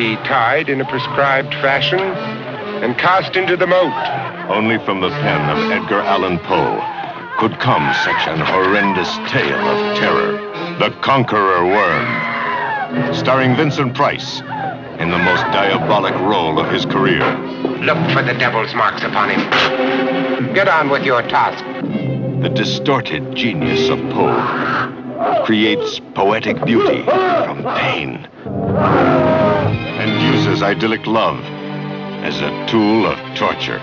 be tied in a prescribed fashion and cast into the moat. Only from the pen of Edgar Allan Poe could come such an horrendous tale of terror. The Conqueror Worm. Starring Vincent Price in the most diabolic role of his career. Look for the devil's marks upon him. Get on with your task. The distorted genius of Poe creates poetic beauty from pain uses idyllic love as a tool of torture.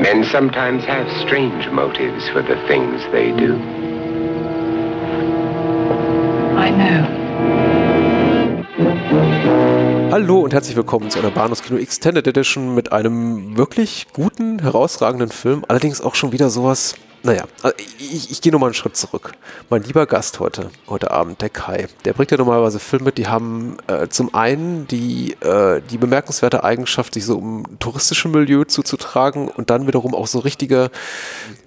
Men sometimes have strange motives for the things they do. I know. Hallo und herzlich willkommen zu einer Bahnhofskino Extended Edition mit einem wirklich guten, herausragenden Film. Allerdings auch schon wieder sowas, naja, also ich, ich gehe nochmal einen Schritt zurück. Mein lieber Gast heute, heute Abend, der Kai, der bringt ja normalerweise Filme, die haben äh, zum einen die, äh, die bemerkenswerte Eigenschaft, sich so um touristische Milieu zuzutragen und dann wiederum auch so richtige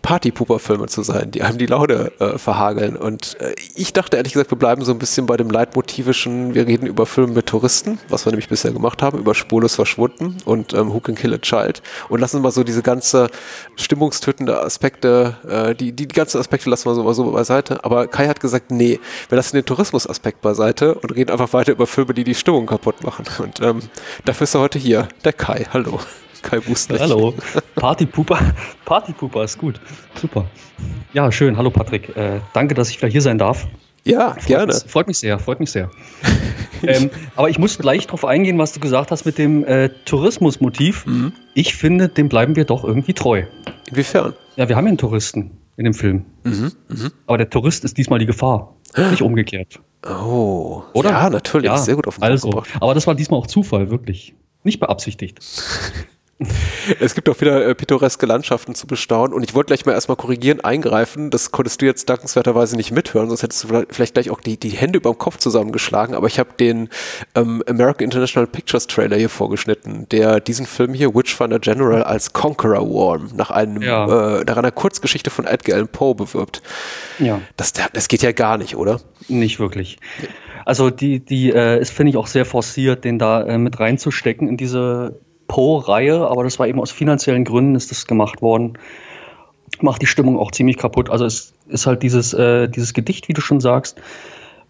Partypooper-Filme zu sein, die einem die Laune äh, verhageln. Und äh, ich dachte ehrlich gesagt, wir bleiben so ein bisschen bei dem leitmotivischen, wir reden über Filme mit Touristen, was wir nämlich bisher gemacht haben, über Spurlos verschwunden und ähm, Who Can Kill a Child und lassen mal so diese ganze stimmungstötende Aspekte, äh, die, die, ganzen Aspekte lassen wir so, mal so beiseite. Aber Kai hat gesagt, nee, wir lassen den Tourismusaspekt beiseite und reden einfach weiter über Filme, die die Stimmung kaputt machen. Und ähm, dafür ist er heute hier, der Kai. Hallo. Kai Buster. Hallo. Partypooper. Partypooper ist gut. Super. Ja, schön. Hallo Patrick. Äh, danke, dass ich vielleicht hier sein darf. Ja, freut gerne. Mich, freut mich sehr, freut mich sehr. ähm, aber ich muss gleich darauf eingehen, was du gesagt hast mit dem äh, Tourismusmotiv. Mhm. Ich finde, dem bleiben wir doch irgendwie treu. Inwiefern? Ja, wir haben ja einen Touristen in dem Film. Mhm, mh. Aber der Tourist ist diesmal die Gefahr, nicht umgekehrt. Oh, oder? Ja, natürlich. Ja, sehr gut auf den also, gebracht. Aber das war diesmal auch Zufall, wirklich. Nicht beabsichtigt. Es gibt auch wieder äh, pittoreske Landschaften zu bestaunen und ich wollte gleich mal erstmal korrigieren, eingreifen. Das konntest du jetzt dankenswerterweise nicht mithören, sonst hättest du vielleicht gleich auch die, die Hände über dem Kopf zusammengeschlagen. Aber ich habe den ähm, American International Pictures Trailer hier vorgeschnitten, der diesen Film hier, Witchfinder General, als Conqueror Worm nach einem ja. äh, nach einer Kurzgeschichte von Edgar Allan Poe bewirbt. Ja. Das, das geht ja gar nicht, oder? Nicht wirklich. Also die, die äh, ist, finde ich, auch sehr forciert, den da äh, mit reinzustecken in diese Poe-Reihe, aber das war eben aus finanziellen Gründen ist das gemacht worden. Macht die Stimmung auch ziemlich kaputt. Also es ist halt dieses, äh, dieses Gedicht, wie du schon sagst,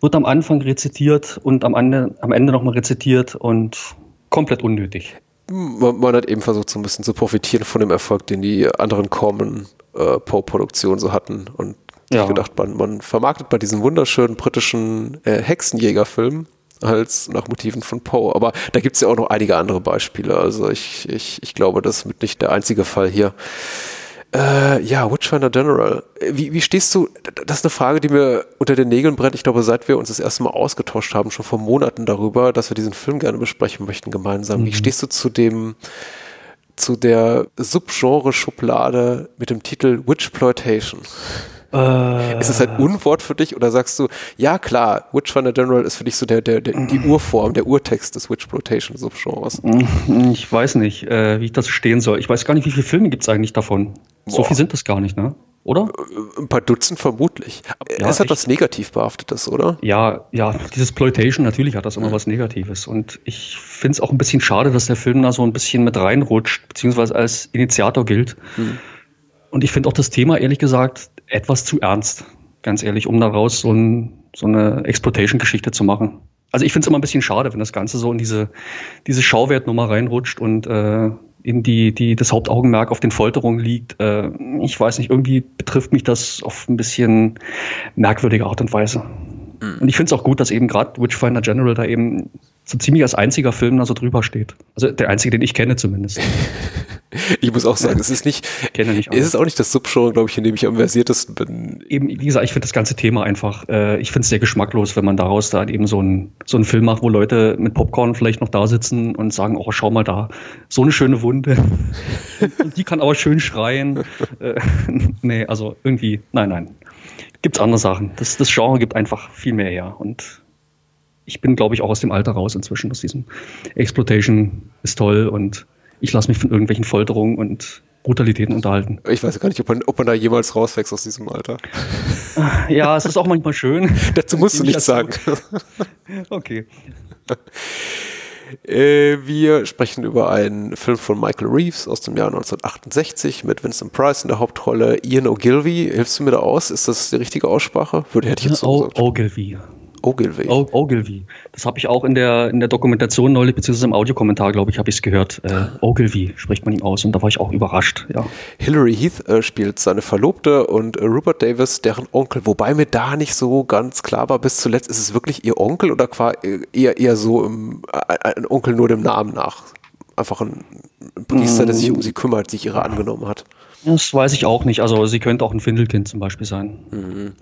wird am Anfang rezitiert und am Ende, am Ende nochmal rezitiert und komplett unnötig. Man, man, hat eben versucht, so ein bisschen zu profitieren von dem Erfolg, den die anderen Common äh, Poe-Produktionen so hatten. Und ja. ich gedacht, man, man vermarktet bei diesen wunderschönen britischen äh, Hexenjägerfilmen als nach Motiven von Poe. Aber da gibt es ja auch noch einige andere Beispiele. Also ich, ich, ich glaube, das ist mit nicht der einzige Fall hier. Äh, ja, Witchfinder General. Wie, wie stehst du, das ist eine Frage, die mir unter den Nägeln brennt. Ich glaube, seit wir uns das erste Mal ausgetauscht haben, schon vor Monaten darüber, dass wir diesen Film gerne besprechen möchten gemeinsam. Mhm. Wie stehst du zu dem, zu der Subgenre-Schublade mit dem Titel Witchploitation? Äh, ist es ein Unwort für dich oder sagst du, ja klar, Witchfinder General ist für dich so der, der, der die Urform, der Urtext des Witchploitation Subgenres? Ich weiß nicht, äh, wie ich das stehen soll. Ich weiß gar nicht, wie viele Filme gibt es eigentlich davon. Boah. So viel sind das gar nicht, ne? Oder? Äh, ein paar Dutzend vermutlich. Ja, es hat echt? was negativ behaftetes, oder? Ja, ja, dieses Ploitation, natürlich hat das immer mhm. was Negatives. Und ich finde es auch ein bisschen schade, dass der Film da so ein bisschen mit reinrutscht, beziehungsweise als Initiator gilt. Mhm. Und ich finde auch das Thema, ehrlich gesagt, etwas zu ernst, ganz ehrlich, um daraus so, ein, so eine Exploitation-Geschichte zu machen. Also ich finde es immer ein bisschen schade, wenn das Ganze so in diese, diese Schauwertnummer reinrutscht und äh, eben die, die, das Hauptaugenmerk auf den Folterungen liegt. Äh, ich weiß nicht, irgendwie betrifft mich das auf ein bisschen merkwürdige Art und Weise. Mhm. Und ich finde es auch gut, dass eben gerade Witchfinder General da eben so ziemlich als einziger Film da so drüber steht. Also der einzige, den ich kenne zumindest. ich muss auch sagen, es ist nicht, nicht es ist auch nicht das Subgenre, glaube ich, in dem ich am versiertesten bin. Eben, wie gesagt, ich finde das ganze Thema einfach, äh, ich finde es sehr geschmacklos, wenn man daraus da eben so einen so einen Film macht, wo Leute mit Popcorn vielleicht noch da sitzen und sagen, oh, schau mal da, so eine schöne Wunde. und die kann aber schön schreien. Äh, nee, also irgendwie, nein, nein. Gibt's andere Sachen. Das, das Genre gibt einfach viel mehr her und ich bin, glaube ich, auch aus dem Alter raus inzwischen aus diesem Exploitation ist toll und ich lasse mich von irgendwelchen Folterungen und Brutalitäten unterhalten. Ich weiß gar nicht, ob man, ob man da jemals rauswächst aus diesem Alter. Ja, es ist auch manchmal schön. Dazu musst du nichts sagen. Okay. Äh, wir sprechen über einen Film von Michael Reeves aus dem Jahr 1968 mit Vincent Price in der Hauptrolle. Ian Ogilvy, hilfst du mir da aus? Ist das die richtige Aussprache? Würde hätte ich jetzt so O- gesagt. Ogilvy. Ogilvy. O- Ogilvy. Das habe ich auch in der, in der Dokumentation neulich, beziehungsweise im Audiokommentar, glaube ich, habe ich es gehört. Äh, Ogilvy spricht man ihm aus und da war ich auch überrascht. Ja. Hilary Heath äh, spielt seine Verlobte und äh, Rupert Davis deren Onkel. Wobei mir da nicht so ganz klar war, bis zuletzt ist es wirklich ihr Onkel oder äh, eher, eher so im, äh, ein Onkel nur dem Namen nach. Einfach ein ein Priester, der sich um sie kümmert, sich ihrer angenommen hat. Das weiß ich auch nicht. Also sie könnte auch ein Findelkind zum Beispiel sein.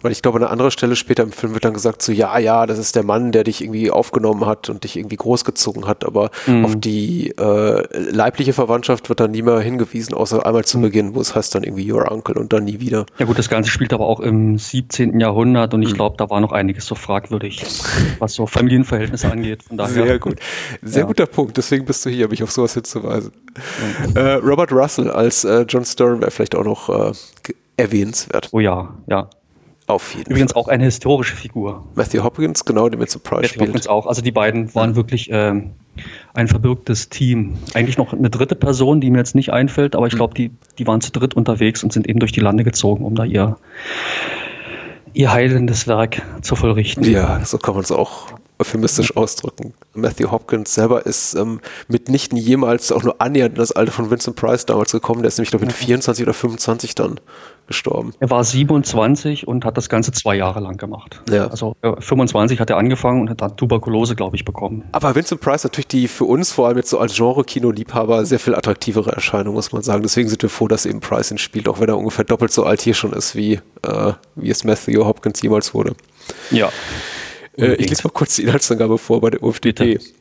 Weil ich glaube, an einer anderen Stelle später im Film wird dann gesagt, so ja, ja, das ist der Mann, der dich irgendwie aufgenommen hat und dich irgendwie großgezogen hat, aber auf die äh, leibliche Verwandtschaft wird dann nie mehr hingewiesen, außer einmal zu Beginn, wo es heißt dann irgendwie Your Uncle und dann nie wieder. Ja gut, das Ganze spielt aber auch im 17. Jahrhundert und ich glaube, da war noch einiges so fragwürdig, was so Familienverhältnisse angeht. Von daher. Sehr gut. Sehr Ja. guter Punkt. Deswegen bist du hier, mich auf sowas hinzuweisen. Äh, Robert Russell als äh, John Stern wäre vielleicht auch noch äh, erwähnenswert. Oh ja, ja. Auf jeden Übrigens Fall. auch eine historische Figur. Matthew Hopkins, genau, der mit Surprise Matthew spielt. Hopkins auch. Also die beiden waren wirklich ähm, ein verbürgtes Team. Eigentlich noch eine dritte Person, die mir jetzt nicht einfällt, aber ich glaube, die, die waren zu dritt unterwegs und sind eben durch die Lande gezogen, um da ihr, ihr heilendes Werk zu vollrichten. Ja, so kann man es auch euphemistisch ausdrücken. Matthew Hopkins selber ist ähm, mitnichten jemals auch nur annähernd in das Alter von Vincent Price damals gekommen. Der ist nämlich, glaube ich, mit 24 oder 25 dann gestorben. Er war 27 und hat das Ganze zwei Jahre lang gemacht. Ja. Also äh, 25 hat er angefangen und hat dann Tuberkulose, glaube ich, bekommen. Aber Vincent Price natürlich die für uns vor allem jetzt so als Genre-Kino-Liebhaber sehr viel attraktivere Erscheinung, muss man sagen. Deswegen sind wir froh, dass eben Price ihn spielt, auch wenn er ungefähr doppelt so alt hier schon ist, wie, äh, wie es Matthew Hopkins jemals wurde. Ja. Äh, ich lese mal kurz die Inhaltsangabe vor bei der UFDP. Bitte.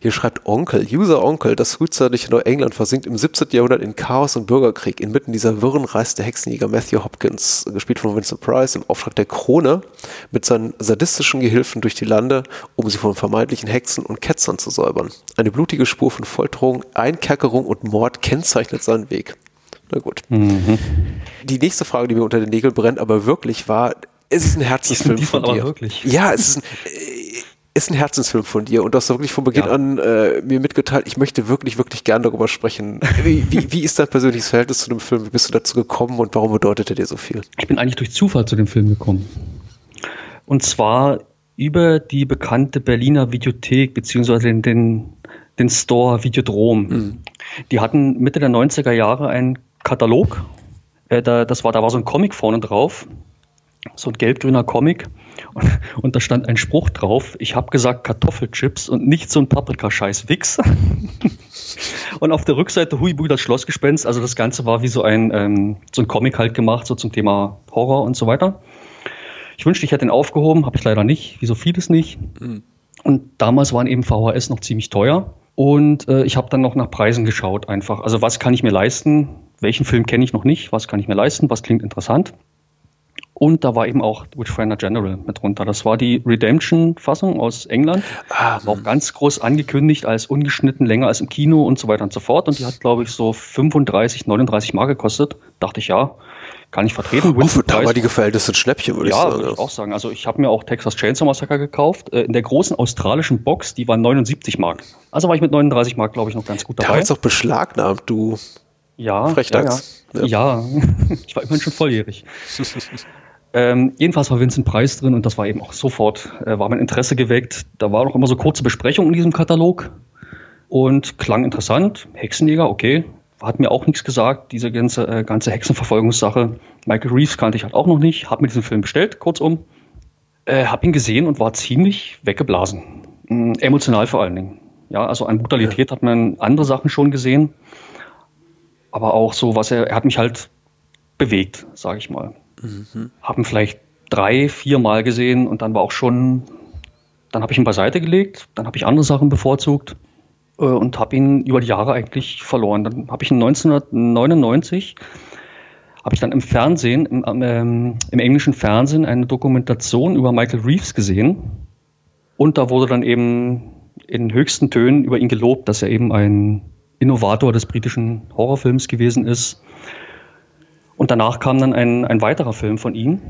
Hier schreibt Onkel, User Onkel, das frühzeitige Neuengland versinkt im 17. Jahrhundert in Chaos und Bürgerkrieg. Inmitten dieser Wirren reist der Hexenjäger Matthew Hopkins, gespielt von Vincent Price, im Auftrag der Krone, mit seinen sadistischen Gehilfen durch die Lande, um sie von vermeintlichen Hexen und Ketzern zu säubern. Eine blutige Spur von Folterung, Einkerkerung und Mord kennzeichnet seinen Weg. Na gut. Die nächste Frage, die mir unter den Nägeln brennt, aber wirklich war, es ist ein Herzensfilm von dir. wirklich. Ja, es ist ein, äh, ist ein Herzensfilm von dir und du hast wirklich von Beginn Ja. an äh, mir mitgeteilt, ich möchte wirklich, wirklich gern darüber sprechen. Wie, wie, wie ist dein persönliches Verhältnis zu dem Film? Wie bist du dazu gekommen und warum bedeutet er dir so viel? Ich bin eigentlich durch Zufall zu dem Film gekommen. Und zwar über die bekannte Berliner Videothek beziehungsweise den, den, den Store Videodrom. Die hatten Mitte der 90er Jahre einen Katalog. Äh, da, das war, da war so ein Comic vorne drauf. So ein gelb-grüner Comic. Und, und da stand ein Spruch drauf. Ich habe gesagt Kartoffelchips und nicht so ein Paprikascheiß Wix. Und auf der Rückseite Huibu das Schlossgespenst. Also das Ganze war wie so ein, ähm, so ein Comic halt gemacht, so zum Thema Horror und so weiter. Ich wünschte, ich hätte ihn aufgehoben, habe ich leider nicht, wie so vieles nicht. Und damals waren eben VHS noch ziemlich teuer. Und äh, ich habe dann noch nach Preisen geschaut einfach. Also was kann ich mir leisten? Welchen Film kenne ich noch nicht? Was kann ich mir leisten? Was klingt interessant? Und da war eben auch Witchfinder General mit drunter. Das war die Redemption-Fassung aus England. Ah, War auch ganz groß angekündigt als ungeschnitten, länger als im Kino und so weiter und so fort. Und die hat, glaube ich, so 35, 39 Mark gekostet. Dachte ich, ja, kann ich vertreten. Für Winston Price- damalige Verhältnisse ein Schnäppchen, würde ich ja, sagen. würde ich auch sagen. Also ich habe mir auch Texas Chainsaw Massacre gekauft. Äh, in der großen australischen Box, die war 79 Mark. Also war ich mit 39 Mark, glaube ich, noch ganz gut dabei. Damals auch beschlagnahmt, du. Ja, Frechdachs. Ja, ja. ja. ich war immerhin schon volljährig. ähm, jedenfalls war Vincent Price drin und das war eben auch sofort, äh, war mein Interesse geweckt. Da war noch immer so kurze Besprechung in diesem Katalog und klang interessant. Hexenjäger, okay. Hat mir auch nichts gesagt, diese ganze, äh, ganze Hexenverfolgungssache. Michael Reeves kannte ich halt auch noch nicht. Hab mir diesen Film bestellt, kurzum. Äh, hab ihn gesehen und war ziemlich weggeblasen. Mm, emotional vor allen Dingen. Ja, also an Brutalität hat man andere Sachen schon gesehen aber auch so, was er, er hat mich halt bewegt, sage ich mal. Haben vielleicht drei, vier Mal gesehen und dann war auch schon, dann habe ich ihn beiseite gelegt, dann habe ich andere Sachen bevorzugt äh, und habe ihn über die Jahre eigentlich verloren. Dann habe ich ihn 1999 habe ich dann im Fernsehen, im, ähm, im englischen Fernsehen, eine Dokumentation über Michael Reeves gesehen. Und da wurde dann eben in höchsten Tönen über ihn gelobt, dass er eben ein Innovator des britischen Horrorfilms gewesen ist. Und danach kam dann ein, ein weiterer Film von ihm.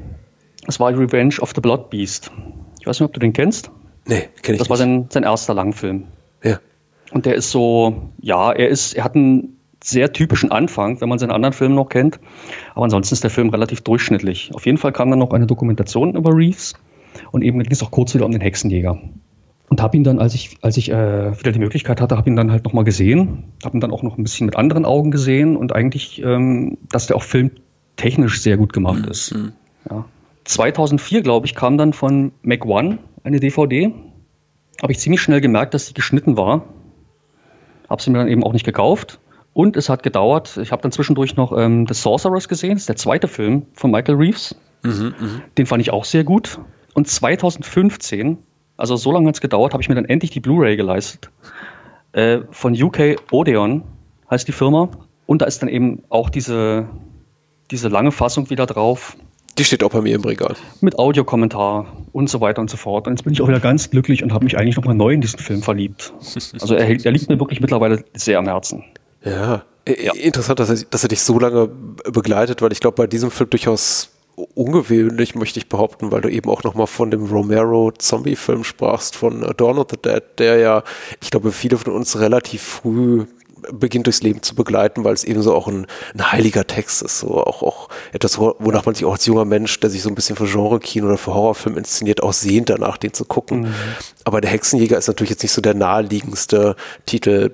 Das war Revenge of the Blood Beast. Ich weiß nicht, ob du den kennst. Nee, kenne ich Das war nicht. sein, sein erster Langfilm. ja. Und der ist so, ja, er ist, er hat einen sehr typischen Anfang, wenn man seinen anderen Film noch kennt. Aber ansonsten ist der Film relativ durchschnittlich. Auf jeden Fall kam dann noch eine Dokumentation über Reeves und eben ging es auch kurz wieder um den Hexenjäger. Und habe ihn dann, als ich, als ich äh, wieder die Möglichkeit hatte, habe ihn dann halt nochmal gesehen, habe ihn dann auch noch ein bisschen mit anderen Augen gesehen und eigentlich, ähm, dass der auch filmtechnisch sehr gut gemacht ist. Ja. 2004, glaube ich, kam dann von Mac One eine DVD. Habe ich ziemlich schnell gemerkt, dass sie geschnitten war. Habe sie mir dann eben auch nicht gekauft. Und es hat gedauert. Ich habe dann zwischendurch noch ähm, The Sorceress gesehen. Das ist der zweite Film von Michael Reeves. Den fand ich auch sehr gut. Und 2015, also so lange hat es gedauert, habe ich mir dann endlich die Blu-ray geleistet. Äh, von UK Odeon heißt die Firma. Und da ist dann eben auch diese, diese lange Fassung wieder drauf Die steht auch bei mir im Regal. mit Audiokommentar und so weiter und so fort. Und jetzt bin ich auch wieder ganz glücklich und habe mich eigentlich nochmal neu in diesen Film verliebt. Also er, er liegt mir wirklich mittlerweile sehr am Herzen. Ja. Ja. Interessant, dass er, dass er dich so lange begleitet, weil ich glaube, bei diesem Film durchaus ungewöhnlich, möchte ich behaupten, weil du eben auch nochmal von dem Romero-Zombie-Film sprachst, von Dawn of the Dead, der ja, ich glaube, viele von uns relativ früh beginnt durchs Leben zu begleiten, weil es eben so auch ein, ein heiliger Text ist, so auch, auch etwas, wo- wonach man sich auch als junger Mensch, der sich so ein bisschen für Genre-Kino oder für Horrorfilm inszeniert, auch sehnt danach, den zu gucken. Aber der Hexenjäger ist natürlich jetzt nicht so der naheliegendste Titel,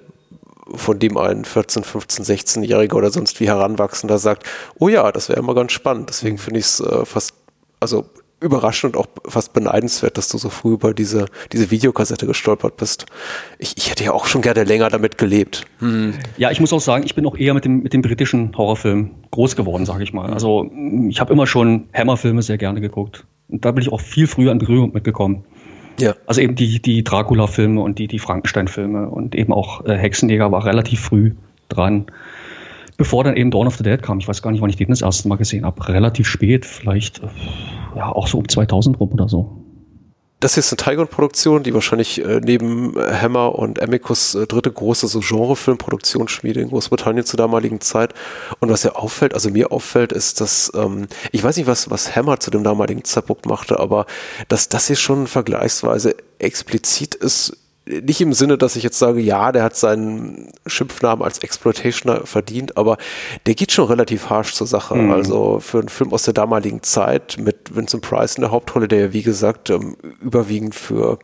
von dem ein 14, 15, 16-Jähriger oder sonst wie Heranwachsender sagt, oh ja, das wäre immer ganz spannend. Deswegen finde ich es äh, fast, also überraschend und auch fast beneidenswert, dass du so früh über diese, diese Videokassette gestolpert bist. Ich, ich hätte ja auch schon gerne länger damit gelebt. Hm. Ja, ich muss auch sagen, ich bin auch eher mit dem, mit dem britischen Horrorfilm groß geworden, sage ich mal. Also ich habe immer schon Hammerfilme sehr gerne geguckt. Und da bin ich auch viel früher in Berührung mitgekommen. Ja. Also eben die, die Dracula-Filme und die, die Frankenstein-Filme und eben auch äh, Hexenjäger war relativ früh dran. Bevor dann eben Dawn of the Dead kam. Ich weiß gar nicht, wann ich den das erste Mal gesehen habe. Relativ spät, vielleicht äh, ja auch so um 2000 rum oder so. Das hier ist eine Tigon-Produktion, die wahrscheinlich äh, neben äh, Hammer und Amicus äh, dritte große so Genre-Film-Produktionsschmiede in Großbritannien zur damaligen Zeit. Und was ja auffällt, also mir auffällt, ist, dass ähm, ich weiß nicht, was, was Hammer zu dem damaligen Zeitpunkt machte, aber dass das hier schon vergleichsweise explizit ist, nicht im Sinne, dass ich jetzt sage, ja, der hat seinen Schimpfnamen als Exploitationer verdient, aber der geht schon relativ harsch zur Sache. Also für einen Film aus der damaligen Zeit mit Vincent Price in der Hauptrolle, der ja wie gesagt ähm, überwiegend für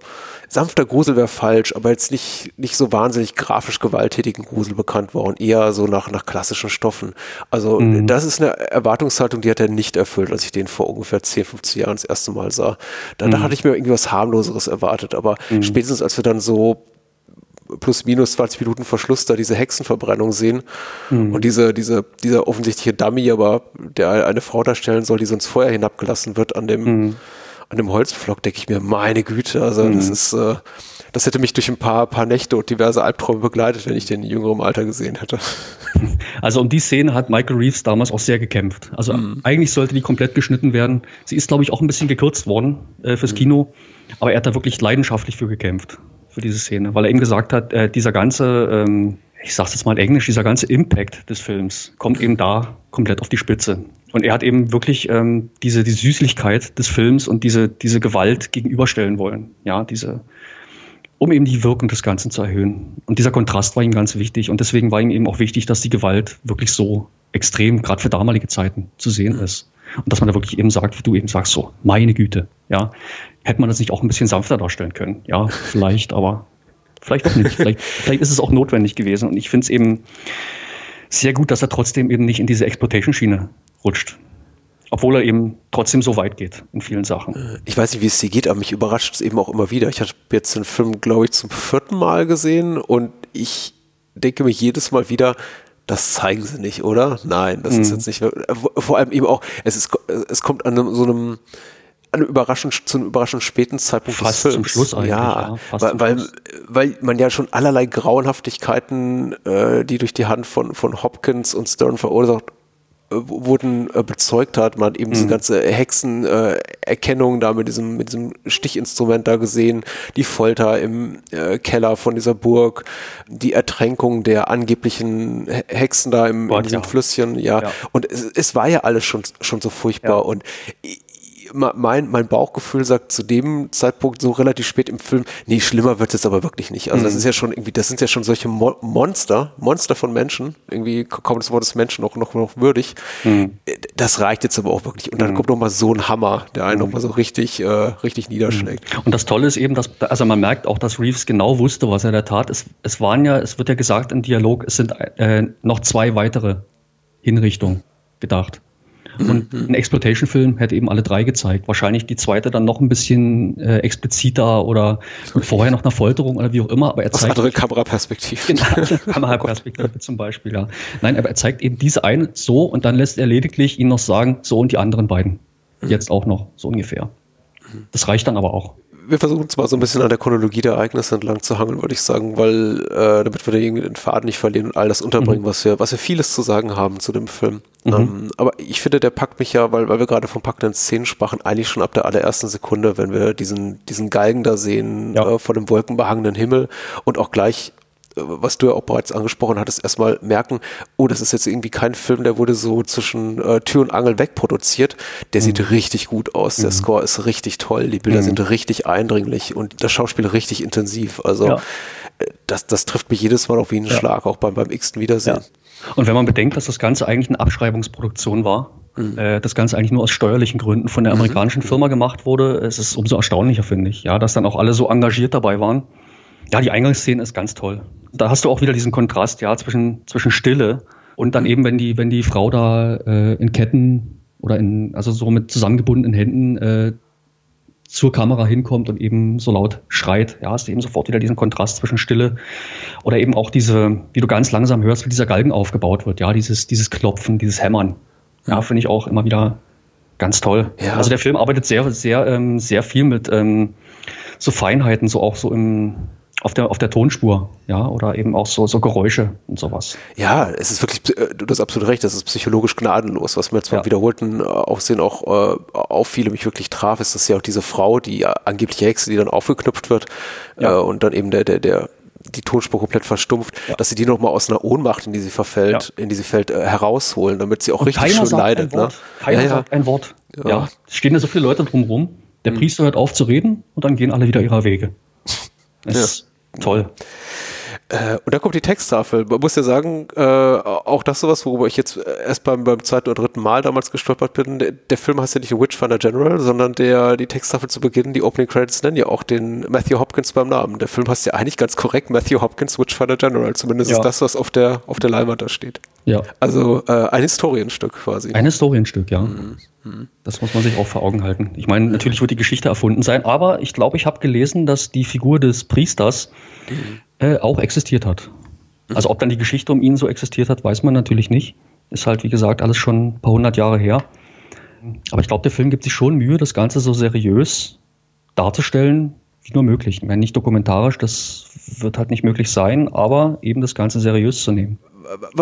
sanfter Grusel wäre falsch, aber jetzt nicht, nicht so wahnsinnig grafisch gewalttätigen Grusel bekannt war und eher so nach, nach klassischen Stoffen. Also das ist eine Erwartungshaltung, die hat er nicht erfüllt, als ich den vor ungefähr 10, 15 Jahren das erste Mal sah. Da, da hatte ich mir irgendwie was harmloseres erwartet, aber spätestens als wir dann so plus minus 20 Minuten Verschluss da diese Hexenverbrennung sehen und diese, diese, dieser offensichtliche Dummy, aber der eine Frau darstellen soll, die sonst Feuer hinabgelassen wird an dem, an dem Holzpflock, denke ich mir, meine Güte, also das ist, äh, das hätte mich durch ein paar, paar Nächte und diverse Albträume begleitet, wenn ich den in jüngerem Alter gesehen hätte. Also um die Szene hat Michael Reeves damals auch sehr gekämpft. Also eigentlich sollte die komplett geschnitten werden. Sie ist, glaube ich, auch ein bisschen gekürzt worden äh, fürs Kino. Aber er hat da wirklich leidenschaftlich für gekämpft, für diese Szene. Weil er eben gesagt hat, äh, dieser ganze, ähm, ich sag's jetzt mal in Englisch, dieser ganze Impact des Films kommt eben da komplett auf die Spitze. Und er hat eben wirklich ähm, diese die Süßlichkeit des Films und diese, diese Gewalt gegenüberstellen wollen. Ja, diese, um eben die Wirkung des Ganzen zu erhöhen. Und dieser Kontrast war ihm ganz wichtig. Und deswegen war ihm eben auch wichtig, dass die Gewalt wirklich so extrem, gerade für damalige Zeiten, zu sehen ist. Und dass man da wirklich eben sagt, wie du eben sagst, so, meine Güte, ja. Hätte man das nicht auch ein bisschen sanfter darstellen können? Ja, vielleicht, aber vielleicht auch nicht. Vielleicht, vielleicht ist es auch notwendig gewesen. Und ich finde es eben sehr gut, dass er trotzdem eben nicht in diese Exploitation-Schiene rutscht. Obwohl er eben trotzdem so weit geht in vielen Sachen. Ich weiß nicht, wie es dir geht, aber mich überrascht es eben auch immer wieder. Ich habe jetzt den Film, glaube ich, zum vierten Mal gesehen und ich denke mir jedes Mal wieder, das zeigen sie nicht, oder? Nein, das ist jetzt nicht. Vor allem eben auch, es, ist, es kommt an so einem, an überraschend, zu einem überraschend späten Zeitpunkt Fast des zum Films. Schluss eigentlich, Ja, ja, weil, zum weil, weil man ja schon allerlei Grauenhaftigkeiten, äh, die durch die Hand von, von Hopkins und Stern verursacht wurden äh, bezeugt hat. Man hat eben mhm. diese ganze Hexenerkennung äh, da mit diesem, mit diesem Stichinstrument da gesehen, die Folter im äh, Keller von dieser Burg, die Ertränkung der angeblichen Hexen da im, Gott, in diesem ja. Flüsschen, ja. ja. Und es, es, war ja alles schon, schon so furchtbar. Und mein, mein Bauchgefühl sagt zu dem Zeitpunkt so relativ spät im Film, nee, schlimmer wird es aber wirklich nicht. Also mhm. das ist ja schon irgendwie, das sind ja schon solche Mo Monster, Monster von Menschen, irgendwie kommt das Wort des Menschen auch noch, noch würdig. Mhm. Das reicht jetzt aber auch wirklich. Und dann mhm. kommt noch mal so ein Hammer, der einen mhm. noch mal so richtig, äh, richtig niederschlägt. Mhm. Und das Tolle ist eben, dass, also man merkt auch, dass Reeves genau wusste, was er da tat. Es, es waren ja, es wird ja gesagt im Dialog, es sind äh, noch zwei weitere Hinrichtungen gedacht. Und mhm. ein Exploitation-Film hätte eben alle drei gezeigt. Wahrscheinlich die zweite dann noch ein bisschen äh, expliziter oder okay. vorher noch eine Folterung oder wie auch immer. Aber er zeigt. andere Kameraperspektive. Genau, Kameraperspektive zum Beispiel, ja. Nein, aber er zeigt eben diese eine so und dann lässt er lediglich ihn noch sagen, so und die anderen beiden. Mhm. Jetzt auch noch, so ungefähr. Das reicht dann aber auch wir versuchen zwar so ein bisschen an der Chronologie der Ereignisse entlang zu hangeln, würde ich sagen, weil äh, damit wir irgendwie den Faden nicht verlieren und all das unterbringen, mhm. was wir, was wir vieles zu sagen haben zu dem Film. Mhm. Ähm, aber ich finde, der packt mich ja, weil, weil wir gerade von packenden Szenen sprachen, eigentlich schon ab der allerersten Sekunde, wenn wir diesen, diesen Galgen da sehen ja. äh, vor dem wolkenbehangenen Himmel und auch gleich was du ja auch bereits angesprochen hattest, erstmal merken, oh, das ist jetzt irgendwie kein Film, der wurde so zwischen äh, Tür und Angel wegproduziert. Der mhm. sieht richtig gut aus, der mhm. Score ist richtig toll, die Bilder mhm. sind richtig eindringlich und das Schauspiel richtig intensiv. Also ja. Äh, das, das trifft mich jedes Mal auf wie einen ja. Schlag, auch beim, beim x-ten Wiedersehen. Ja. Und wenn man bedenkt, dass das Ganze eigentlich eine Abschreibungsproduktion war, mhm. äh, das Ganze eigentlich nur aus steuerlichen Gründen von der mhm. amerikanischen Firma gemacht wurde, es ist umso erstaunlicher, finde ich, ja, dass dann auch alle so engagiert dabei waren. Ja, die Eingangsszene ist ganz toll. Da hast du auch wieder diesen Kontrast, ja, zwischen, zwischen Stille und dann eben, wenn die, wenn die Frau da äh, in Ketten oder in, also so mit zusammengebundenen Händen äh, zur Kamera hinkommt und eben so laut schreit. Ja, hast du eben sofort wieder diesen Kontrast zwischen Stille oder eben auch diese, wie du ganz langsam hörst, wie dieser Galgen aufgebaut wird. Ja, dieses, dieses Klopfen, dieses Hämmern. Ja, finde ich auch immer wieder ganz toll. Ja. Also der Film arbeitet sehr, sehr, ähm, sehr viel mit ähm, so Feinheiten, so auch so im, auf der, auf der Tonspur, ja, oder eben auch so, so Geräusche und sowas. Ja, es ist wirklich, äh, du hast absolut recht, das ist psychologisch gnadenlos. Was mir jetzt beim ja. wiederholten äh, Aufsehen auch äh, auffiel mich wirklich traf, ist, dass ja auch diese Frau, die angebliche Hexe, die dann aufgeknüpft wird ja. äh, und dann eben der, der, der, die Tonspur komplett verstumpft, ja. dass sie die nochmal aus einer Ohnmacht, in die sie verfällt, in die sie fällt, äh, herausholen, damit sie auch und richtig schön leidet. Ne? Keiner sagt ein Wort. Ja. Es stehen ja so viele Leute drumherum. Der mhm. Priester hört auf zu reden und dann gehen alle wieder ihrer Wege. Es Toll. Äh, und dann kommt die Texttafel. Man muss ja sagen, äh, auch das sowas, worüber ich jetzt erst beim, beim zweiten oder dritten Mal damals gestolpert bin. Der, der Film heißt ja nicht Witchfinder General, sondern der, die Texttafel zu Beginn, die Opening Credits nennen ja auch den Matthew Hopkins beim Namen. Der Film heißt ja eigentlich ganz korrekt Matthew Hopkins Witchfinder General. Zumindest ja. ist das, was auf der, auf der Leinwand da steht. Ja. Also äh, ein Historienstück quasi. Ein Historienstück, ja. Mhm. Das muss man sich auch vor Augen halten. Ich meine, natürlich wird die Geschichte erfunden sein, aber ich glaube, ich habe gelesen, dass die Figur des Priesters mhm. äh, auch existiert hat. Also ob dann die Geschichte um ihn so existiert hat, weiß man natürlich nicht. Ist halt, wie gesagt, alles schon ein paar hundert Jahre her. Aber ich glaube, der Film gibt sich schon Mühe, das Ganze so seriös darzustellen, wie nur möglich. Ich meine, nicht dokumentarisch, das wird halt nicht möglich sein, aber eben das Ganze seriös zu nehmen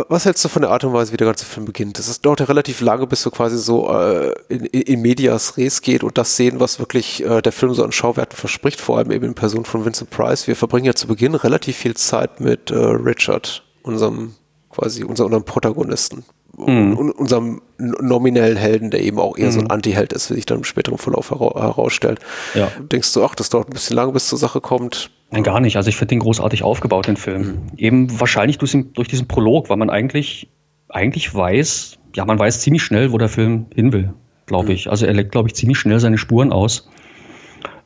was hältst du von der Art und Weise, wie der ganze Film beginnt? Das ist, dauert ja relativ lange, bis du quasi so äh, in, in, Medias Res geht und das sehen, was wirklich äh, der Film so an Schauwerten verspricht, vor allem eben in Person von Vincent Price. Wir verbringen ja zu Beginn relativ viel Zeit mit äh, Richard, unserem quasi unserem Protagonisten. Mhm. Und, unserem nominellen Helden, der eben auch eher mhm. so ein mhm. Anti-Held ist, wie sich dann im späteren Verlauf herausstellt. Ja. Denkst du, ach, das dauert ein bisschen lange, bis zur Sache kommt? Nein, gar nicht. Also ich finde den großartig aufgebaut, den Film. Mhm. Eben wahrscheinlich durch, durch diesen Prolog, weil man eigentlich, eigentlich weiß, ja, man weiß ziemlich schnell, wo der Film hin will, glaube mhm. ich. Also er legt, glaube ich, ziemlich schnell seine Spuren aus.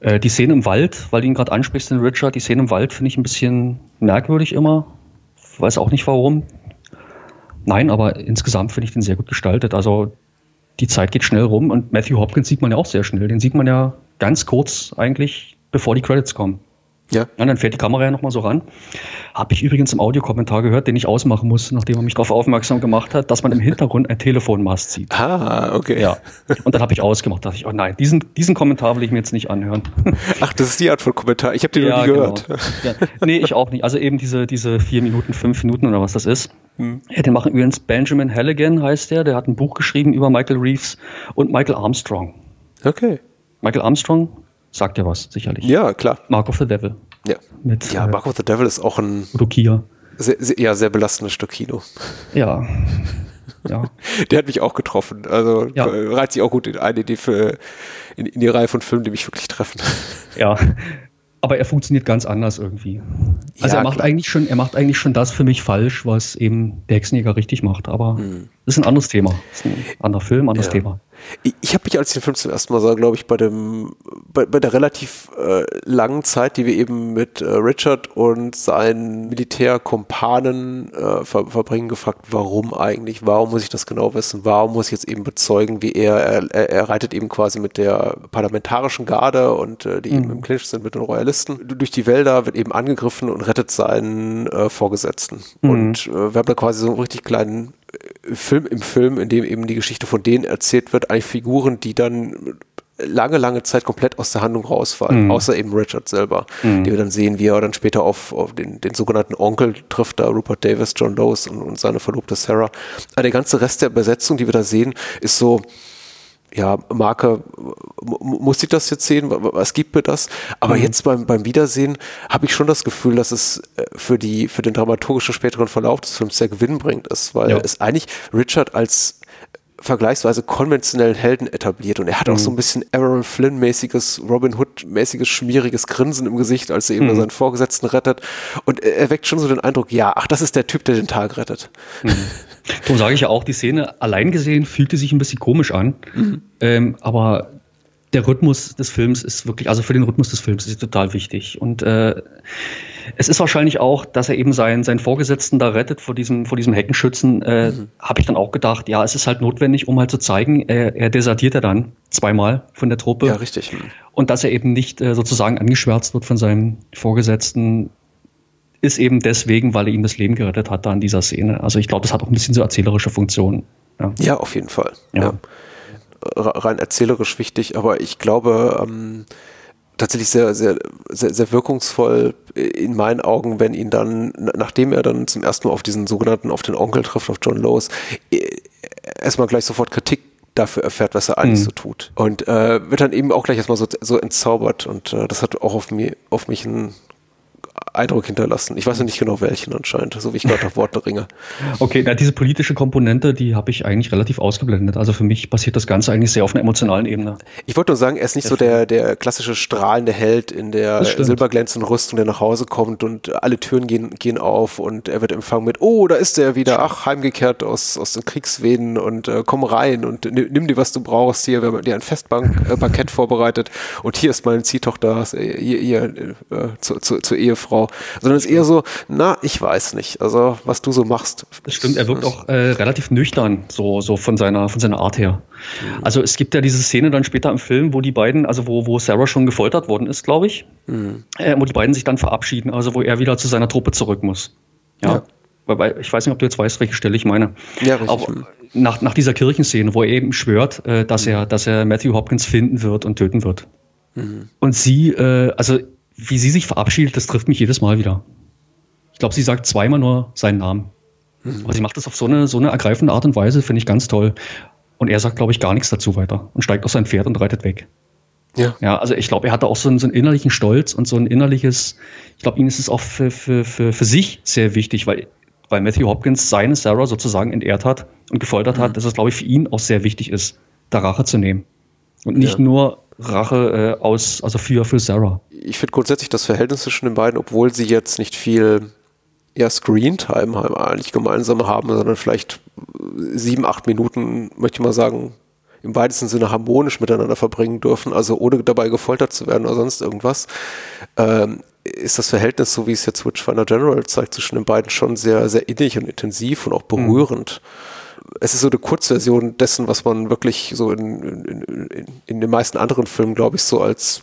Äh, die Szene im Wald, weil du ihn gerade ansprichst, den Richard, die Szene im Wald finde ich ein bisschen merkwürdig immer. Weiß auch nicht warum. Nein, aber insgesamt finde ich den sehr gut gestaltet. Also die Zeit geht schnell rum und Matthew Hopkins sieht man ja auch sehr schnell. Den sieht man ja ganz kurz eigentlich, bevor die Credits kommen. Ja. Und dann fährt die Kamera ja nochmal so ran. Habe ich übrigens im Audiokommentar gehört, den ich ausmachen muss, nachdem er mich darauf aufmerksam gemacht hat, dass man im Hintergrund ein Telefonmast sieht. Ah, okay. Ja. Und dann habe ich ausgemacht, dachte ich, oh nein, diesen, diesen Kommentar will ich mir jetzt nicht anhören. Ach, das ist die Art von Kommentar. Ich habe den noch nie gehört. Genau. Ja. Nee, ich auch nicht. Also eben diese, diese vier Minuten, fünf Minuten oder was das ist. Hm. Ja, den machen übrigens Benjamin Halligan, heißt der. Der hat ein Buch geschrieben über Michael Reeves und Michael Armstrong. Okay. Michael Armstrong sagt ja was, sicherlich. Ja, klar. Mark of the Devil. Ja. Mit Ja, äh, Mark of the Devil ist auch ein Rukia. sehr, sehr, ja, sehr belastendes Stück Kino. Ja. Ja. Der hat mich auch getroffen. Also Ja. äh, reiht sich auch gut in eine Idee für in, in die Reihe von Filmen, die mich wirklich treffen. Ja. Aber er funktioniert ganz anders irgendwie. Also Ja, er macht klar. eigentlich schon, er macht eigentlich schon das für mich falsch, was eben der Hexenjäger richtig macht. Aber das ist ein anderes Thema. Ist ein anderer Film, anderes Hm. Ja. Thema. Ich, habe mich, als ich den Film zum ersten Mal sah, glaube ich, bei dem bei, bei der relativ äh, langen Zeit, die wir eben mit äh, Richard und seinen Militärkumpanen äh, ver verbringen, gefragt, warum eigentlich? Warum muss ich das genau wissen? Warum muss ich jetzt eben bezeugen, wie er, er, er, reitet eben quasi mit der parlamentarischen Garde und äh, die eben im Clinch sind mit den Royalisten durch die Wälder, wird eben angegriffen und rettet seinen äh, Vorgesetzten. Und äh, wir haben da quasi so einen richtig kleinen Film im Film, in dem eben die Geschichte von denen erzählt wird, eigentlich Figuren, die dann lange, lange Zeit komplett aus der Handlung rausfallen, außer eben Richard selber, die wir dann sehen, wie er dann später auf, auf den, den sogenannten Onkel trifft, da Rupert Davis, John Lewis und, und seine Verlobte Sarah. Aber der ganze Rest der Besetzung, die wir da sehen, ist so, ja, Marke, mu- muss ich das jetzt sehen? Wa- wa- Was gibt mir das? Aber jetzt beim, beim Wiedersehen habe ich schon das Gefühl, dass es äh, für, die, für den dramaturgischen späteren Verlauf des Films sehr gewinnbringend ist, weil Ja. es eigentlich Richard als vergleichsweise konventionellen Helden etabliert und er hat auch so ein bisschen Errol Flynn-mäßiges, Robin Hood-mäßiges, schmieriges Grinsen im Gesicht, als er eben seinen Vorgesetzten rettet und er er weckt schon so den Eindruck, ja, ach, das ist der Typ, der den Tag rettet. Darum sage ich ja auch, die Szene allein gesehen fühlte sich ein bisschen komisch an. Ähm, aber der Rhythmus des Films ist wirklich, also für den Rhythmus des Films ist es total wichtig. Und äh, es ist wahrscheinlich auch, dass er eben seinen, seinen Vorgesetzten da rettet vor diesem, vor diesem Heckenschützen, äh, habe ich dann auch gedacht, ja, es ist halt notwendig, um halt zu zeigen, er, er desertiert ja dann zweimal von der Truppe. Ja, richtig. Und dass er eben nicht äh, sozusagen angeschwärzt wird von seinem Vorgesetzten, ist eben deswegen, weil er ihm das Leben gerettet hat da in dieser Szene. Also ich glaube, das hat auch ein bisschen so erzählerische Funktionen. Ja. Ja, auf jeden Fall. Ja. Ja. Rein erzählerisch wichtig, aber ich glaube, ähm, tatsächlich sehr, sehr, sehr, sehr wirkungsvoll in meinen Augen, wenn ihn dann, na- nachdem er dann zum ersten Mal auf diesen sogenannten, auf den Onkel trifft, auf John Lewis, äh, erstmal gleich sofort Kritik dafür erfährt, was er eigentlich Mhm. so tut. Und äh, wird dann eben auch gleich erstmal so, so entzaubert und äh, das hat auch auf, mir, auf mich einen Eindruck hinterlassen. Ich weiß noch nicht genau welchen anscheinend, so wie ich gerade auf Worte ringe. Okay, na, diese politische Komponente, die habe ich eigentlich relativ ausgeblendet. Also für mich passiert das Ganze eigentlich sehr auf einer emotionalen Ebene. Ich wollte nur sagen, er ist nicht so der, der klassische strahlende Held in der silberglänzenden Rüstung, der nach Hause kommt und alle Türen gehen, gehen auf und er wird empfangen mit, oh, da ist er wieder, ach, heimgekehrt aus, aus den Kriegswehen und äh, komm rein und nimm, dir, was du brauchst. Hier, wir haben dir ein Festbankett äh, vorbereitet und hier ist meine Ziehtochter äh, hier, hier äh, zu, zu, zur Ehefrau. Sondern es ist eher so, na, ich weiß nicht, also was du so machst. Das stimmt, er wirkt auch äh, relativ nüchtern, so, so von, seiner, von seiner Art her. Also es gibt ja diese Szene dann später im Film, wo die beiden, also wo, wo Sarah schon gefoltert worden ist, glaube ich, äh, wo die beiden sich dann verabschieden, also wo er wieder zu seiner Truppe zurück muss. Ja. Ja. Wobei, ich weiß nicht, ob du jetzt weißt, welche Stelle ich meine. Ja, richtig. Aber nach, nach dieser Kirchenszene, wo er eben schwört, äh, dass, er, dass er Matthew Hopkins finden wird und töten wird. Und sie, äh, also wie sie sich verabschiedet, das trifft mich jedes Mal wieder. Ich glaube, sie sagt zweimal nur seinen Namen. Aber sie macht das auf so eine, so eine ergreifende Art und Weise, finde ich ganz toll. Und er sagt, glaube ich, gar nichts dazu weiter und steigt auf sein Pferd und reitet weg. Ja. Ja, also ich glaube, er hatte auch so einen, so einen innerlichen Stolz und so ein innerliches, ich glaube, ihm ist es auch für, für, für, für sich sehr wichtig, weil, weil Matthew Hopkins seine Sarah sozusagen entehrt hat und gefoltert hat, dass es, glaube ich, für ihn auch sehr wichtig ist, da Rache zu nehmen. Und nicht Ja. nur Rache äh, aus, also für, für Sarah. ich finde grundsätzlich das Verhältnis zwischen den beiden, obwohl sie jetzt nicht viel ja, Screentime eigentlich gemeinsam haben, sondern vielleicht äh, sieben, acht Minuten, möchte ich mal sagen, im weitesten Sinne harmonisch miteinander verbringen dürfen, also ohne dabei gefoltert zu werden oder sonst irgendwas, ähm, ist das Verhältnis, so wie es jetzt Witchfinder General zeigt, zwischen den beiden schon sehr, sehr innig und intensiv und auch berührend. Es ist so eine Kurzversion dessen, was man wirklich so in, in, in, in den meisten anderen Filmen, glaube ich, so als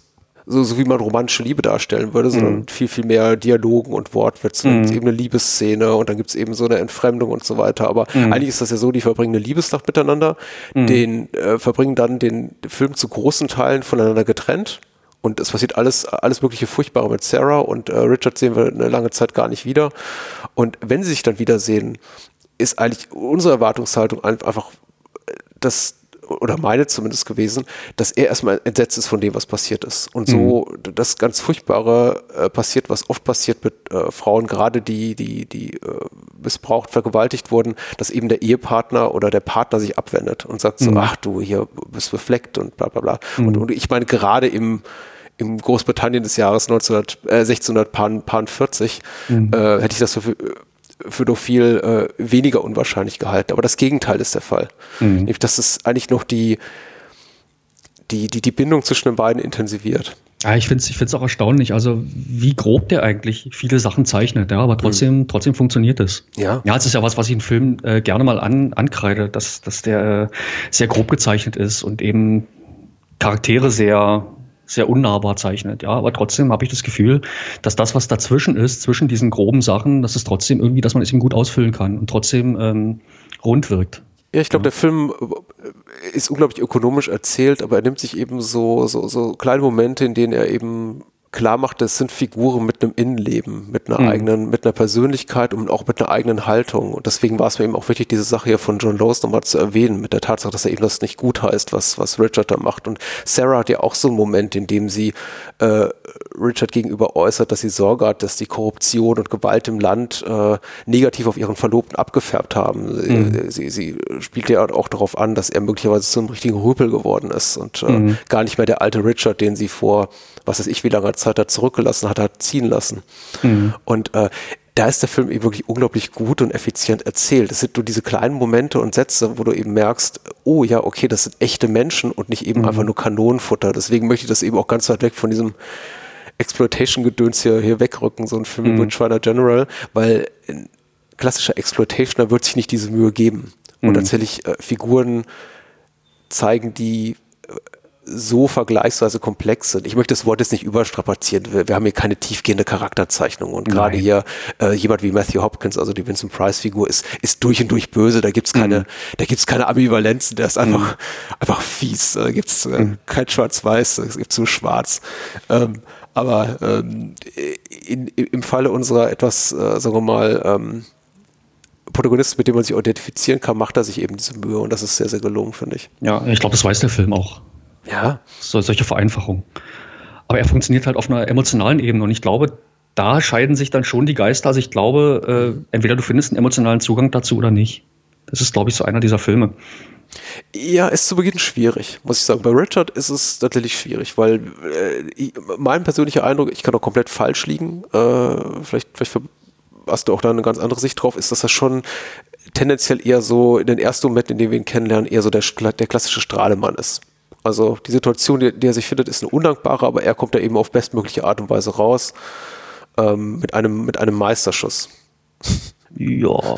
so, so wie man romantische Liebe darstellen würde, sondern Mhm. viel, viel mehr Dialogen und Wortwitze. Dann gibt's eben eine Liebesszene und dann gibt's eben so eine Entfremdung und so weiter. Aber Mhm. eigentlich ist das ja so, die verbringen eine Liebesnacht miteinander, den äh, verbringen dann den Film zu großen Teilen voneinander getrennt. Und es passiert alles, alles mögliche Furchtbare mit Sarah und äh, Richard sehen wir eine lange Zeit gar nicht wieder. Und wenn sie sich dann wiedersehen, ist eigentlich unsere Erwartungshaltung ein- einfach äh, das, oder meine zumindest gewesen, dass er erstmal entsetzt ist von dem, was passiert ist. Und so das ganz Furchtbare äh, passiert, was oft passiert mit äh, Frauen, gerade die, die, die äh, missbraucht, vergewaltigt wurden, dass eben der Ehepartner oder der Partner sich abwendet und sagt so, ach du, hier bist befleckt und bla bla bla. Und, und ich meine, gerade im im Großbritannien des Jahres 1900, äh, 1640 äh, hätte ich das für, für noch viel äh, weniger unwahrscheinlich gehalten. Aber das Gegenteil ist der Fall. Nämlich, dass es eigentlich noch die, die, die, die Bindung zwischen den beiden intensiviert. Ja, ich finde es ich find's auch erstaunlich, also wie grob der eigentlich viele Sachen zeichnet, ja, aber trotzdem, trotzdem funktioniert es. Ja. Ja, es ist ja was, was ich in Filmen äh, gerne mal an, ankreide, dass, dass der äh, sehr grob gezeichnet ist und eben Charaktere sehr, sehr unnahbar zeichnet. Ja, aber trotzdem habe ich das Gefühl, dass das, was dazwischen ist, zwischen diesen groben Sachen, dass es trotzdem irgendwie, dass man es eben gut ausfüllen kann und trotzdem ähm, rund wirkt. Ja, ich glaube, der Film äh, ist unglaublich ökonomisch erzählt, aber er nimmt sich eben so, so, so kleine Momente, in denen er eben klar macht, das sind Figuren mit einem Innenleben, mit einer eigenen, mit einer Persönlichkeit und auch mit einer eigenen Haltung. Und deswegen war es mir eben auch wichtig, diese Sache hier von John Lewis nochmal zu erwähnen, mit der Tatsache, dass er eben das nicht gut heißt, was, was Richard da macht. Und Sarah hat ja auch so einen Moment, in dem sie äh, Richard gegenüber äußert, dass sie Sorge hat, dass die Korruption und Gewalt im Land äh, negativ auf ihren Verlobten abgefärbt haben. Sie, sie spielt ja auch darauf an, dass er möglicherweise zum richtigen Rüpel geworden ist und äh, gar nicht mehr der alte Richard, den sie vor, was weiß ich, wie langer Zeit hat zurückgelassen hat, hat ziehen lassen. Und äh, da ist der Film eben wirklich unglaublich gut und effizient erzählt. Es sind nur diese kleinen Momente und Sätze, wo du eben merkst, oh ja, okay, das sind echte Menschen und nicht eben einfach nur Kanonenfutter. Deswegen möchte ich das eben auch ganz weit weg von diesem Exploitation-Gedöns hier, hier wegrücken, so ein Film wie Witchfinder General, weil ein klassischer Exploitationer wird sich nicht diese Mühe geben. Und tatsächlich äh, Figuren zeigen, die so vergleichsweise komplex sind. Ich möchte das Wort jetzt nicht überstrapazieren. Wir, wir haben hier keine tiefgehende Charakterzeichnung. Und gerade hier äh, jemand wie Matthew Hopkins, also die Vincent Price-Figur, ist, ist durch und durch böse. Da gibt's keine, da gibt's keine Ambivalenzen. Der ist einfach, einfach fies. Da gibt's äh, kein Schwarz-Weiß, es gibt so Schwarz. Ähm, aber ähm, in, im Falle unserer etwas, äh, sagen wir mal, ähm, Protagonisten, mit dem man sich identifizieren kann, macht er sich eben diese Mühe und das ist sehr, sehr gelungen, finde ich. Ja, ich glaube, das weiß der Film auch. Ja, So, solche Vereinfachung. Aber er funktioniert halt auf einer emotionalen Ebene und ich glaube, da scheiden sich dann schon die Geister. Also ich glaube, äh, entweder du findest einen emotionalen Zugang dazu oder nicht. Das ist, glaube ich, so einer dieser Filme. Ja, ist zu Beginn schwierig, muss ich sagen. Bei Richard ist es natürlich schwierig, weil äh, mein persönlicher Eindruck, ich kann auch komplett falsch liegen, äh, vielleicht, vielleicht hast du auch da eine ganz andere Sicht drauf, ist, dass er schon tendenziell eher so in den ersten Momenten, in denen wir ihn kennenlernen, eher so der, der klassische Strahlemann ist. Also die Situation, in der er sich findet, ist eine undankbare, aber er kommt da eben auf bestmögliche Art und Weise raus ähm, mit, einem, mit einem Meisterschuss Ja.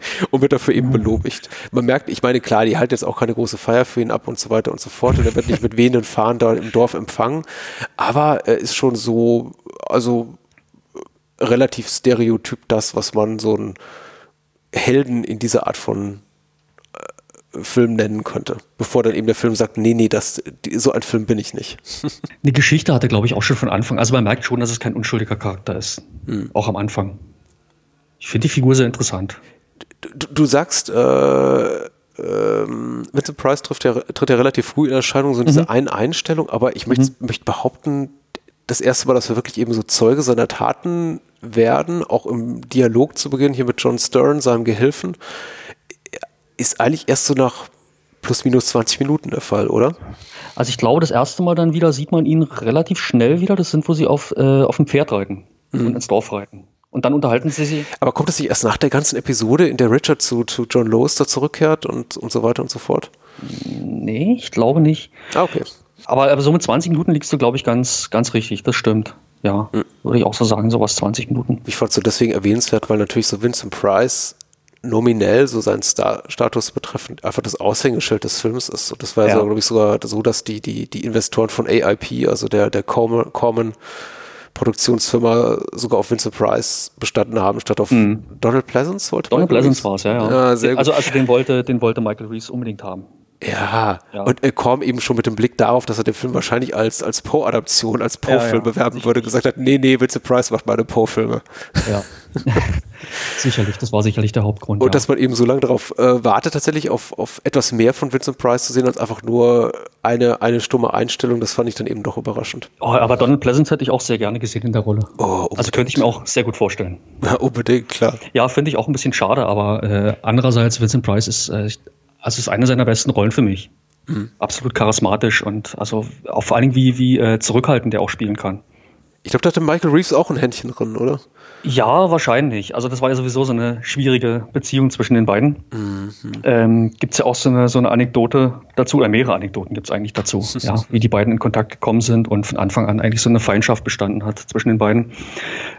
und wird dafür eben belobigt. Man merkt, ich meine, klar, die halten jetzt auch keine große Feier für ihn ab und so weiter und so fort und er wird nicht mit wehenden Fahnen da im Dorf empfangen, aber er ist schon so, also relativ stereotyp das, was man so einen Helden in dieser Art von Film nennen könnte, bevor dann eben der Film sagt, nee, nee, das, die, so ein Film bin ich nicht. Die Geschichte hatte, glaube ich, auch schon von Anfang. Also man merkt schon, dass es kein unschuldiger Charakter ist. Auch am Anfang. Ich finde die Figur sehr interessant. du, du sagst, äh, ähm, Vincent Price trifft ja, tritt ja relativ früh in Erscheinung, so in dieser einen Einstellung, aber ich möchte, möchte behaupten, das erste Mal, dass wir wirklich eben so Zeuge seiner Taten werden, auch im Dialog zu Beginn hier mit John Stern, seinem Gehilfen, ist eigentlich erst so nach plus minus 20 Minuten der Fall, oder? Also ich glaube, das erste Mal dann wieder sieht man ihn relativ schnell wieder. Das sind, wo sie auf, äh, auf dem Pferd reiten und ins Dorf reiten. Und dann unterhalten sie sich. Aber kommt das nicht erst nach der ganzen Episode, in der Richard zu, zu John Loester zurückkehrt und, und so weiter und so fort? Nee, ich glaube nicht. Ah, okay. Aber, aber so mit 20 Minuten liegst du, glaube ich, ganz, ganz richtig. Das stimmt. Ja, würde ich auch so sagen, sowas 20 Minuten. Ich fand es so deswegen erwähnenswert, weil natürlich so Vincent Price nominell so seinen Star Status betreffend einfach das Aushängeschild des Films ist. Und das war ja. so, glaube ich, sogar so, dass die, die, die Investoren von AIP, also der, der Corman Produktionsfirma sogar auf Vincent Price bestanden haben, statt auf mhm. Donald Pleasance wollte Donald Pleasance war es, ja, ja. ja sehr also, also den wollte, den wollte Michael Reeves unbedingt haben. Ja, ja. und er kam eben schon mit dem Blick darauf, dass er den Film wahrscheinlich als, als Poe-Adaption, als Poe-Film ja. bewerben würde, gesagt hat, nee, nee, Vincent Price macht meine Poe-Filme. Ja, sicherlich, das war sicherlich der Hauptgrund. Und dass man eben so lange darauf äh, wartet, tatsächlich auf, auf etwas mehr von Vincent Price zu sehen, als einfach nur eine, eine stumme Einstellung, das fand ich dann eben doch überraschend. Oh, aber Donald Pleasance hätte ich auch sehr gerne gesehen in der Rolle. Oh, also könnte ich mir auch sehr gut vorstellen. Ja, unbedingt, klar. Ja, finde ich auch ein bisschen schade, aber äh, andererseits, Vincent Price ist äh, also es ist eine seiner besten Rollen für mich. Mhm. Absolut charismatisch und also auch vor allen Dingen wie, wie äh, zurückhaltend der auch spielen kann. Ich glaube, da hatte Michael Reeves auch ein Händchen drin, oder? Ja, wahrscheinlich. Also das war ja sowieso so eine schwierige Beziehung zwischen den beiden. Mhm. Ähm, gibt es ja auch so eine, so eine Anekdote dazu, oder mehrere Anekdoten gibt es eigentlich dazu, ja, wie die beiden in Kontakt gekommen sind und von Anfang an eigentlich so eine Feindschaft bestanden hat zwischen den beiden.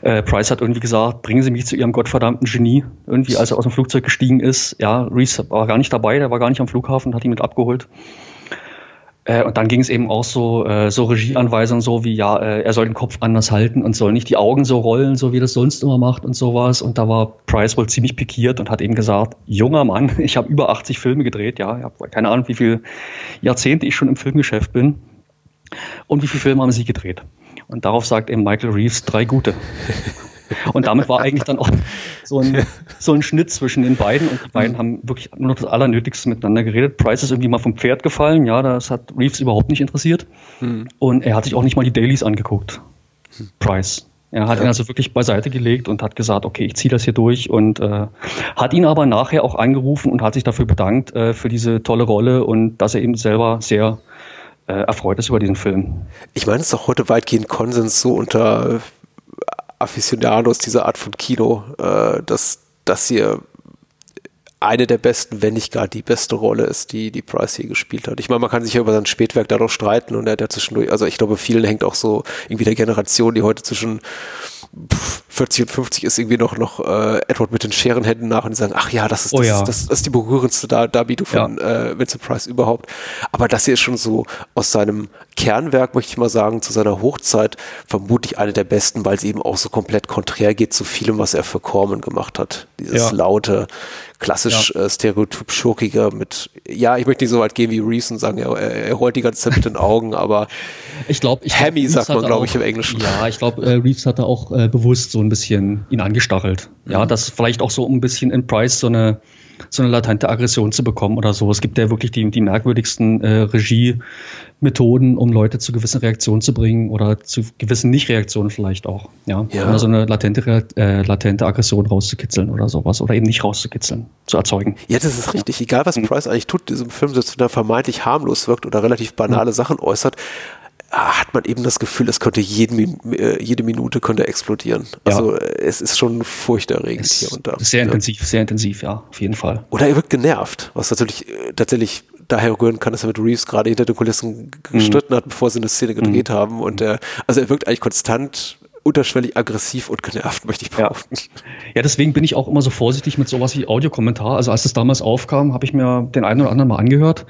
Äh, Price hat irgendwie gesagt, bringen Sie mich zu Ihrem gottverdammten Genie, irgendwie als er aus dem Flugzeug gestiegen ist. Ja, Reese war gar nicht dabei, der war gar nicht am Flughafen, hat ihn mit abgeholt. Äh, und dann ging es eben auch so, äh, so Regieanweisungen, so wie, ja, äh, er soll den Kopf anders halten und soll nicht die Augen so rollen, so wie das sonst immer macht und sowas. Und da war Price wohl ziemlich pikiert und hat eben gesagt, junger Mann, ich habe über 80 Filme gedreht, ja, ich habe keine Ahnung, wie viele Jahrzehnte ich schon im Filmgeschäft bin. Und wie viele Filme haben Sie gedreht? Und darauf sagt eben Michael Reeves drei gute. Und damit war eigentlich dann auch so ein, so ein Schnitt zwischen den beiden und die beiden haben wirklich nur noch das Allernötigste miteinander geredet. Price ist irgendwie mal vom Pferd gefallen, ja, das hat Reeves überhaupt nicht interessiert. Mhm. Und er hat sich auch nicht mal die Dailies angeguckt. Price. Er hat ja. ihn also wirklich beiseite gelegt und hat gesagt, okay, ich ziehe das hier durch und äh, hat ihn aber nachher auch angerufen und hat sich dafür bedankt äh, für diese tolle Rolle und dass er eben selber sehr äh, erfreut ist über diesen Film. Ich meine, es ist auch heute weitgehend Konsens so unter Aficionados dieser Art von Kino, äh, dass das hier eine der besten, wenn nicht gar die beste Rolle ist, die die Price hier gespielt hat. Ich meine, man kann sich ja über sein Spätwerk dadurch streiten und er hat ja zwischendurch, also ich glaube, vielen hängt auch so irgendwie der Generation, die heute zwischen 40 und 50 ist irgendwie noch, noch äh, Edward mit den Scherenhänden nach und die sagen, ach ja, das ist, das, oh ja. das, das ist die berührendste Dar Darbietung von ja. äh, Vincent Price überhaupt. Aber das hier ist schon so aus seinem Kernwerk, möchte ich mal sagen, zu seiner Hochzeit vermutlich eine der besten, weil sie eben auch so komplett konträr geht zu vielem, was er für Corman gemacht hat. Dieses ja. laute, klassisch ja. äh, stereotyp schurkiger mit, ja, ich möchte nicht so weit gehen wie Reese und sagen, er, er rollt die ganze Zeit mit den Augen, aber ich glaube, ich Hammy glaub, sagt man, glaube ich, im Englischen. Ja, ich glaube, äh, Reeves hat da auch äh, bewusst so ein bisschen ihn angestachelt. Mhm. Ja, das vielleicht auch so ein bisschen in Price so eine so eine latente Aggression zu bekommen oder so. Es gibt ja wirklich die, die merkwürdigsten äh, Regiemethoden, um Leute zu gewissen Reaktionen zu bringen oder zu gewissen Nicht-Reaktionen vielleicht auch. Ja, ja. Um so eine latente, äh, latente Aggression rauszukitzeln oder sowas oder eben nicht rauszukitzeln, zu erzeugen. Ja, das ist richtig. Egal, was mhm. Price eigentlich tut, diesem Film, selbst wenn er vermeintlich harmlos wirkt oder relativ banale mhm. Sachen äußert, hat man eben das Gefühl, es könnte jeden, äh, jede Minute könnte explodieren. Also ja. es ist schon furchterregend es hier und da. Sehr intensiv, ja. sehr intensiv, ja, auf jeden Fall. Oder er wird genervt, was natürlich äh, tatsächlich daher rühren kann, dass er mit Reeves gerade hinter den Kulissen gestritten mhm. hat, bevor sie eine Szene gedreht mhm. haben. Und er, also er wirkt eigentlich konstant unterschwellig aggressiv und genervt, möchte ich behaupten. Ja. ja, deswegen bin ich auch immer so vorsichtig mit sowas wie Audiokommentar. Also als das damals aufkam, habe ich mir den einen oder anderen mal angehört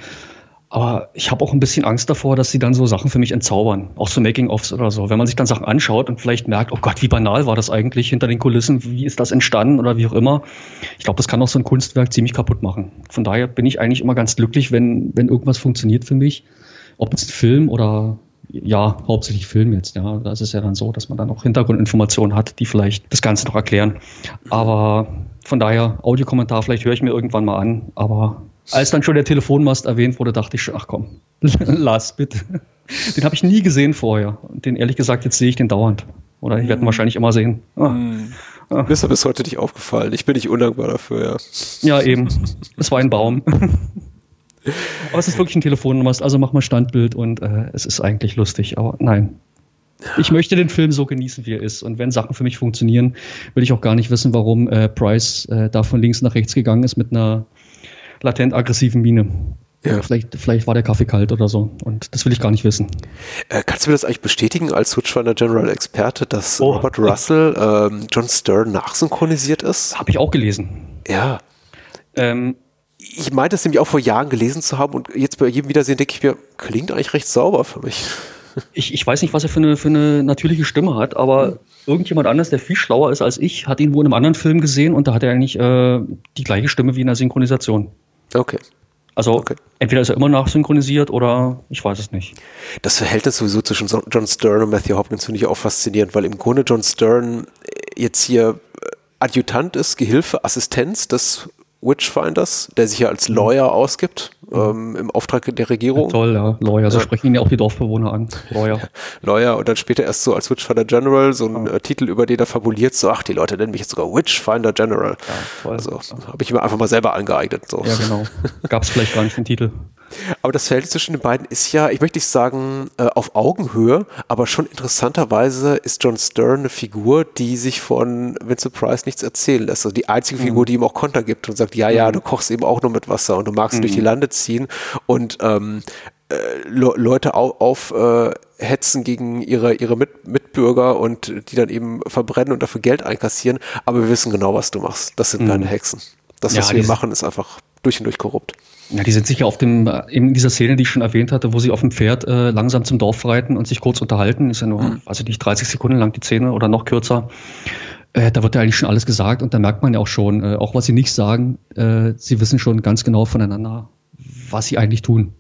aber ich habe auch ein bisschen Angst davor, dass sie dann so Sachen für mich entzaubern, auch so Making-ofs oder so. Wenn man sich dann Sachen anschaut und vielleicht merkt, oh Gott, wie banal war das eigentlich hinter den Kulissen, wie ist das entstanden oder wie auch immer. Ich glaube, das kann auch so ein Kunstwerk ziemlich kaputt machen. Von daher bin ich eigentlich immer ganz glücklich, wenn, wenn irgendwas funktioniert für mich. Ob es Film oder ja, hauptsächlich Film jetzt, ja. Das ist ja dann so, dass man dann auch Hintergrundinformationen hat, die vielleicht das Ganze noch erklären. Aber von daher, Audiokommentar, vielleicht höre ich mir irgendwann mal an, aber als dann schon der Telefonmast erwähnt wurde, dachte ich schon, ach komm, lass bitte. Den habe ich nie gesehen vorher. Den ehrlich gesagt, jetzt sehe ich den dauernd. Oder ich werde ihn wahrscheinlich immer sehen. Ah. Ah. Mir ist bis heute nicht aufgefallen. Ich bin nicht undankbar dafür, ja. Ja, eben. Es war ein Baum. aber es ist wirklich ein Telefonmast, also mach mal Standbild und äh, es ist eigentlich lustig. Aber nein, ich möchte den Film so genießen, wie er ist. Und wenn Sachen für mich funktionieren, will ich auch gar nicht wissen, warum äh, Price äh, da von links nach rechts gegangen ist mit einer latent aggressiven Miene. Ja. Vielleicht, vielleicht war der Kaffee kalt oder so. Und das will ich gar nicht wissen. Äh, kannst du mir das eigentlich bestätigen als Switchfinder General Experte, dass oh, Robert Russell ähm, John Stern nachsynchronisiert ist? Habe ich auch gelesen. Ja. Ähm, ich meinte es nämlich auch vor Jahren gelesen zu haben und jetzt bei jedem Wiedersehen denke ich mir, klingt eigentlich recht sauber für mich. Ich, ich weiß nicht, was er für eine, für eine natürliche Stimme hat, aber irgendjemand anders, der viel schlauer ist als ich, hat ihn wohl in einem anderen Film gesehen und da hat er eigentlich äh, die gleiche Stimme wie in der Synchronisation. Okay. Also Okay. entweder ist er immer nachsynchronisiert oder ich weiß es nicht. Das Verhältnis sowieso zwischen John Stern und Matthew Hopkins finde ich auch faszinierend, weil im Grunde John Stern äh, jetzt hier äh, Adjutant ist, Gehilfe, Assistenz des Witchfinders, der sich ja als Lawyer ausgibt, ähm, im Auftrag der Regierung. Toll, ja. Lawyer, so sprechen ihn ja auch die Dorfbewohner an. Lawyer. Lawyer und dann später erst so als Witchfinder General, so ein äh, Titel, über den er fabuliert, so, ach, die Leute nennen mich jetzt sogar Witchfinder General. toll. also habe ich mir einfach mal selber angeeignet. So. Ja, genau. Gab es vielleicht gar nicht den Titel. Aber das Verhältnis zwischen den beiden ist ja, ich möchte nicht sagen, äh, auf Augenhöhe, aber schon interessanterweise ist John Stern eine Figur, die sich von Vincent Price nichts erzählen lässt. Also die einzige Figur, die ihm auch Konter gibt und sagt, ja, ja, du kochst eben auch nur mit Wasser und du magst durch die Lande ziehen und ähm, äh, Le Leute au aufhetzen äh, gegen ihre, ihre Mit Mitbürger und die dann eben verbrennen und dafür Geld einkassieren. Aber wir wissen genau, was du machst. Das sind keine Hexen. Das, Ja, was wir die- machen, ist einfach durch und durch korrupt. Ja, die sind sicher auf dem, äh, in dieser Szene, die ich schon erwähnt hatte, wo sie auf dem Pferd äh, langsam zum Dorf reiten und sich kurz unterhalten. Ist ja nur, weiß ich nicht, 30 Sekunden lang die Szene oder noch kürzer. Äh, da wird ja eigentlich schon alles gesagt und da merkt man ja auch schon, äh, auch was sie nicht sagen, sie wissen schon ganz genau voneinander, was sie eigentlich tun.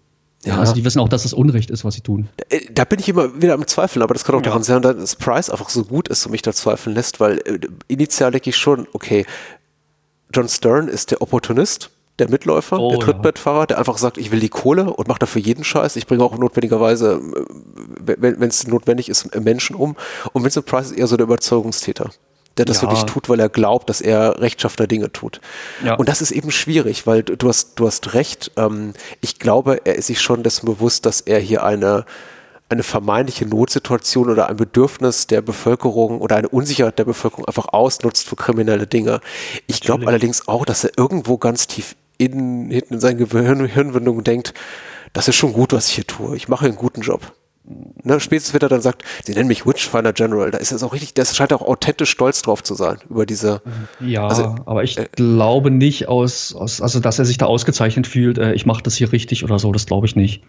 Ja, also die wissen auch, dass es Unrecht ist, was sie tun. Äh, Da bin ich immer wieder am Zweifeln, aber das kann auch Ja. daran sein, dass Price einfach so gut ist und mich da zweifeln lässt, weil äh, initial denke ich schon, okay, John Stern ist der Opportunist, der Mitläufer, Oh, der ja. Trittbettfahrer, der einfach sagt, ich will die Kohle und macht dafür jeden Scheiß. Ich bringe auch notwendigerweise, äh, wenn es notwendig ist, Menschen um. Und Vincent Price ist eher so der Überzeugungstäter. Der das Ja. wirklich tut, weil er glaubt, dass er rechtschaffene Dinge tut. Ja. Und das ist eben schwierig, weil du du hast, du hast recht. Ähm, ich glaube, er ist sich schon dessen bewusst, dass er hier eine, eine vermeintliche Notsituation oder ein Bedürfnis der Bevölkerung oder eine Unsicherheit der Bevölkerung einfach ausnutzt für kriminelle Dinge. Ich glaube allerdings auch, dass er irgendwo ganz tief in, hinten in seinen Gehirn, Hirnwindungen denkt, das ist schon gut, was ich hier tue. Ich mache einen guten Job. Ne, spätestens wird er dann sagt, sie nennen mich Witchfinder General. Da ist er auch richtig, das scheint auch authentisch stolz drauf zu sein, über diese, Ja, Also, aber ich glaube nicht aus, aus, also dass er sich da ausgezeichnet fühlt, äh, ich mache das hier richtig oder so, das glaube ich nicht.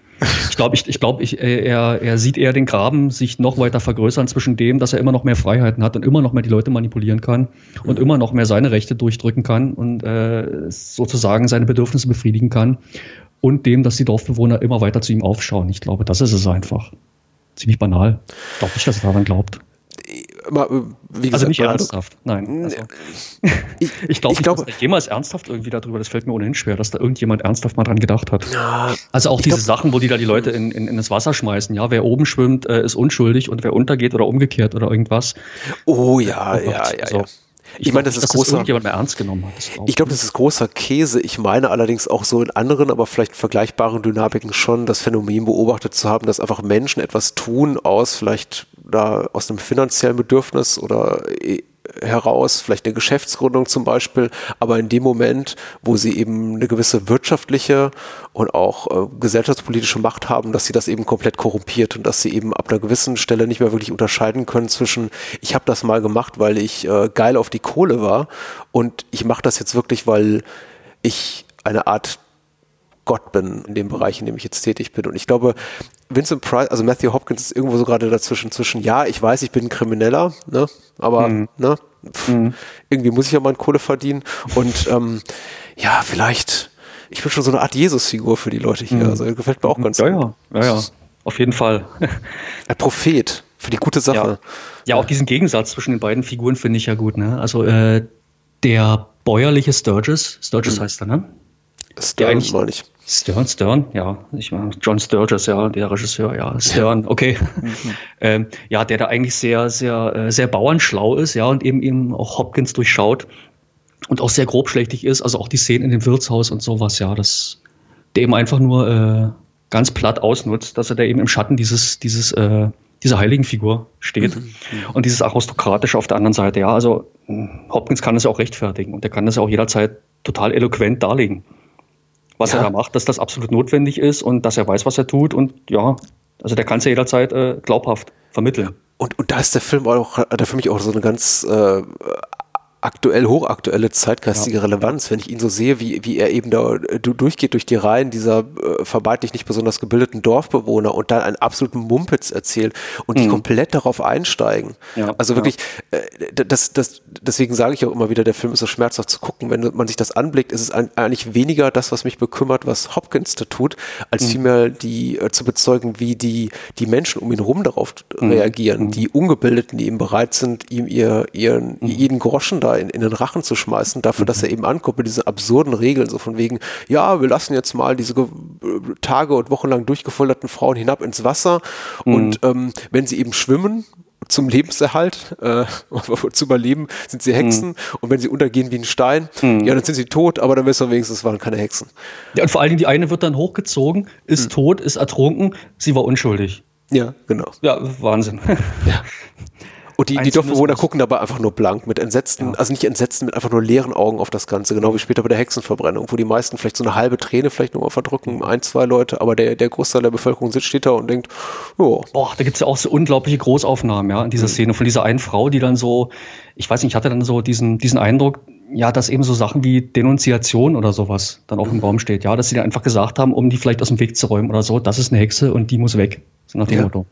Ich glaube, ich, ich glaub, ich, äh, er, er sieht eher den Graben sich noch weiter vergrößern zwischen dem, dass er immer noch mehr Freiheiten hat und immer noch mehr die Leute manipulieren kann und immer noch mehr seine Rechte durchdrücken kann und äh, sozusagen seine Bedürfnisse befriedigen kann und dem, dass die Dorfbewohner immer weiter zu ihm aufschauen. Ich glaube, das ist es einfach. Ziemlich banal. Ich glaube nicht, dass er daran glaubt. immer, äh, wie gesagt, Also nicht ernsthaft, nein. Also, Ich, ich glaube, glaube, dass da jemals ernsthaft irgendwie darüber, das fällt mir ohnehin schwer, dass da irgendjemand ernsthaft mal dran gedacht hat. Ja, Also auch diese glaub- Sachen, wo die da die Leute in, in, in das Wasser schmeißen, ja, wer oben schwimmt, äh, ist unschuldig und wer untergeht oder umgekehrt oder irgendwas. oh ja, Oh Gott, ja, ja, also, ja. Ich, Ich meine, das ist großer- irgendjemand mehr ernst genommen hat. Das Ich glaube, das ist großer Käse. Ich meine allerdings auch so in anderen, aber vielleicht vergleichbaren Dynamiken schon das Phänomen beobachtet zu haben, dass einfach Menschen etwas tun aus vielleicht da aus einem finanziellen Bedürfnis oder äh, heraus, vielleicht eine Geschäftsgründung zum Beispiel, aber in dem Moment, wo sie eben eine gewisse wirtschaftliche und auch äh, gesellschaftspolitische Macht haben, dass sie das eben komplett korrumpiert und dass sie eben ab einer gewissen Stelle nicht mehr wirklich unterscheiden können zwischen, ich habe das mal gemacht, weil ich äh, geil auf die Kohle war und ich mache das jetzt wirklich, weil ich eine Art Gott bin in dem Bereich, in dem ich jetzt tätig bin. Und ich glaube, Vincent Price, also Matthew Hopkins ist irgendwo so gerade dazwischen, zwischen, ja, ich weiß, ich bin ein Krimineller, ne, aber, ne, pf, irgendwie muss ich ja meine Kohle verdienen und, ähm, ja, vielleicht, ich bin schon so eine Art Jesus-Figur für die Leute hier, also gefällt mir auch ganz ja, gut. ja, ja, ja, auf jeden Fall. Ein Prophet für die gute Sache. Ja. ja, auch diesen Gegensatz zwischen den beiden Figuren finde ich ja gut. Ne? Also äh, der bäuerliche Sturgis, Sturgis heißt er, ne? Stern, meine ich. Stern, Stern, ja, ich meine, John Sturges, ja, der Regisseur, ja, Stern, okay. ähm, ja, der da eigentlich sehr, sehr, äh, sehr bauernschlau ist, ja, und eben eben auch Hopkins durchschaut und auch sehr grobschlächtig ist, also auch die Szenen in dem Wirtshaus und sowas, ja, das, der eben einfach nur äh, ganz platt ausnutzt, dass er da eben im Schatten dieses, dieses, äh, dieser heiligen Figur steht. Und dieses aristokratische auf der anderen Seite, ja, also mh, Hopkins kann das ja auch rechtfertigen und er kann das ja auch jederzeit total eloquent darlegen was Ja. er da macht, dass das absolut notwendig ist und dass er weiß, was er tut. Und ja, also der kann es ja jederzeit äh, glaubhaft vermitteln. Und, und da ist der Film auch, hat er für mich auch so eine ganz äh, aktuell, hochaktuelle zeitgeistige ja. Relevanz, wenn ich ihn so sehe, wie, wie er eben da äh, durchgeht durch die Reihen dieser äh, vermeintlich nicht besonders gebildeten Dorfbewohner und dann einen absoluten Mumpitz erzählt und die mhm. komplett darauf einsteigen. Ja, also wirklich, ja. äh, das, das, deswegen sage ich auch immer wieder, der Film ist so schmerzhaft zu gucken. Wenn man sich das anblickt, ist es eigentlich weniger das, was mich bekümmert, was Hopkins da tut, als mhm. vielmehr die äh, zu bezeugen, wie die, die Menschen um ihn herum darauf mhm. reagieren, mhm. die Ungebildeten, die eben bereit sind, ihm ihr, ihren, mhm. jeden Groschen da in, in den Rachen zu schmeißen, dafür, dass er mhm. eben ankommt mit diesen absurden Regeln, so von wegen, ja, wir lassen jetzt mal diese Tage und wochenlang durchgefolterten Frauen hinab ins Wasser mhm. und ähm, wenn sie eben schwimmen, zum Lebenserhalt, äh, zu überleben, sind sie Hexen. Mhm. Und wenn sie untergehen wie ein Stein, mhm. ja, dann sind sie tot, aber dann wissen wir wenigstens, es waren keine Hexen. Ja, und vor allen Dingen, die eine wird dann hochgezogen, ist mhm. tot, ist ertrunken, sie war unschuldig. Ja, genau. Ja, Wahnsinn. Ja. Und die, die Dorfbewohner gucken dabei einfach nur blank mit entsetzten, ja. also nicht entsetzten, mit einfach nur leeren Augen auf das Ganze, genau wie später bei der Hexenverbrennung, wo die meisten vielleicht so eine halbe Träne vielleicht nur mal verdrücken, ein, zwei Leute, aber der, der Großteil der Bevölkerung sitzt, steht da und denkt, oh. Boah, da gibt es ja auch so unglaubliche Großaufnahmen, ja, in dieser mhm. Szene von dieser einen Frau, die dann so, ich weiß nicht, ich hatte dann so diesen, diesen Eindruck, ja, dass eben so Sachen wie Denunziation oder sowas dann auch im. Raum steht. Ja, dass sie dann einfach gesagt haben, um die vielleicht aus dem Weg zu räumen oder so, das ist eine Hexe und die muss weg. So nach dem ja. Motto.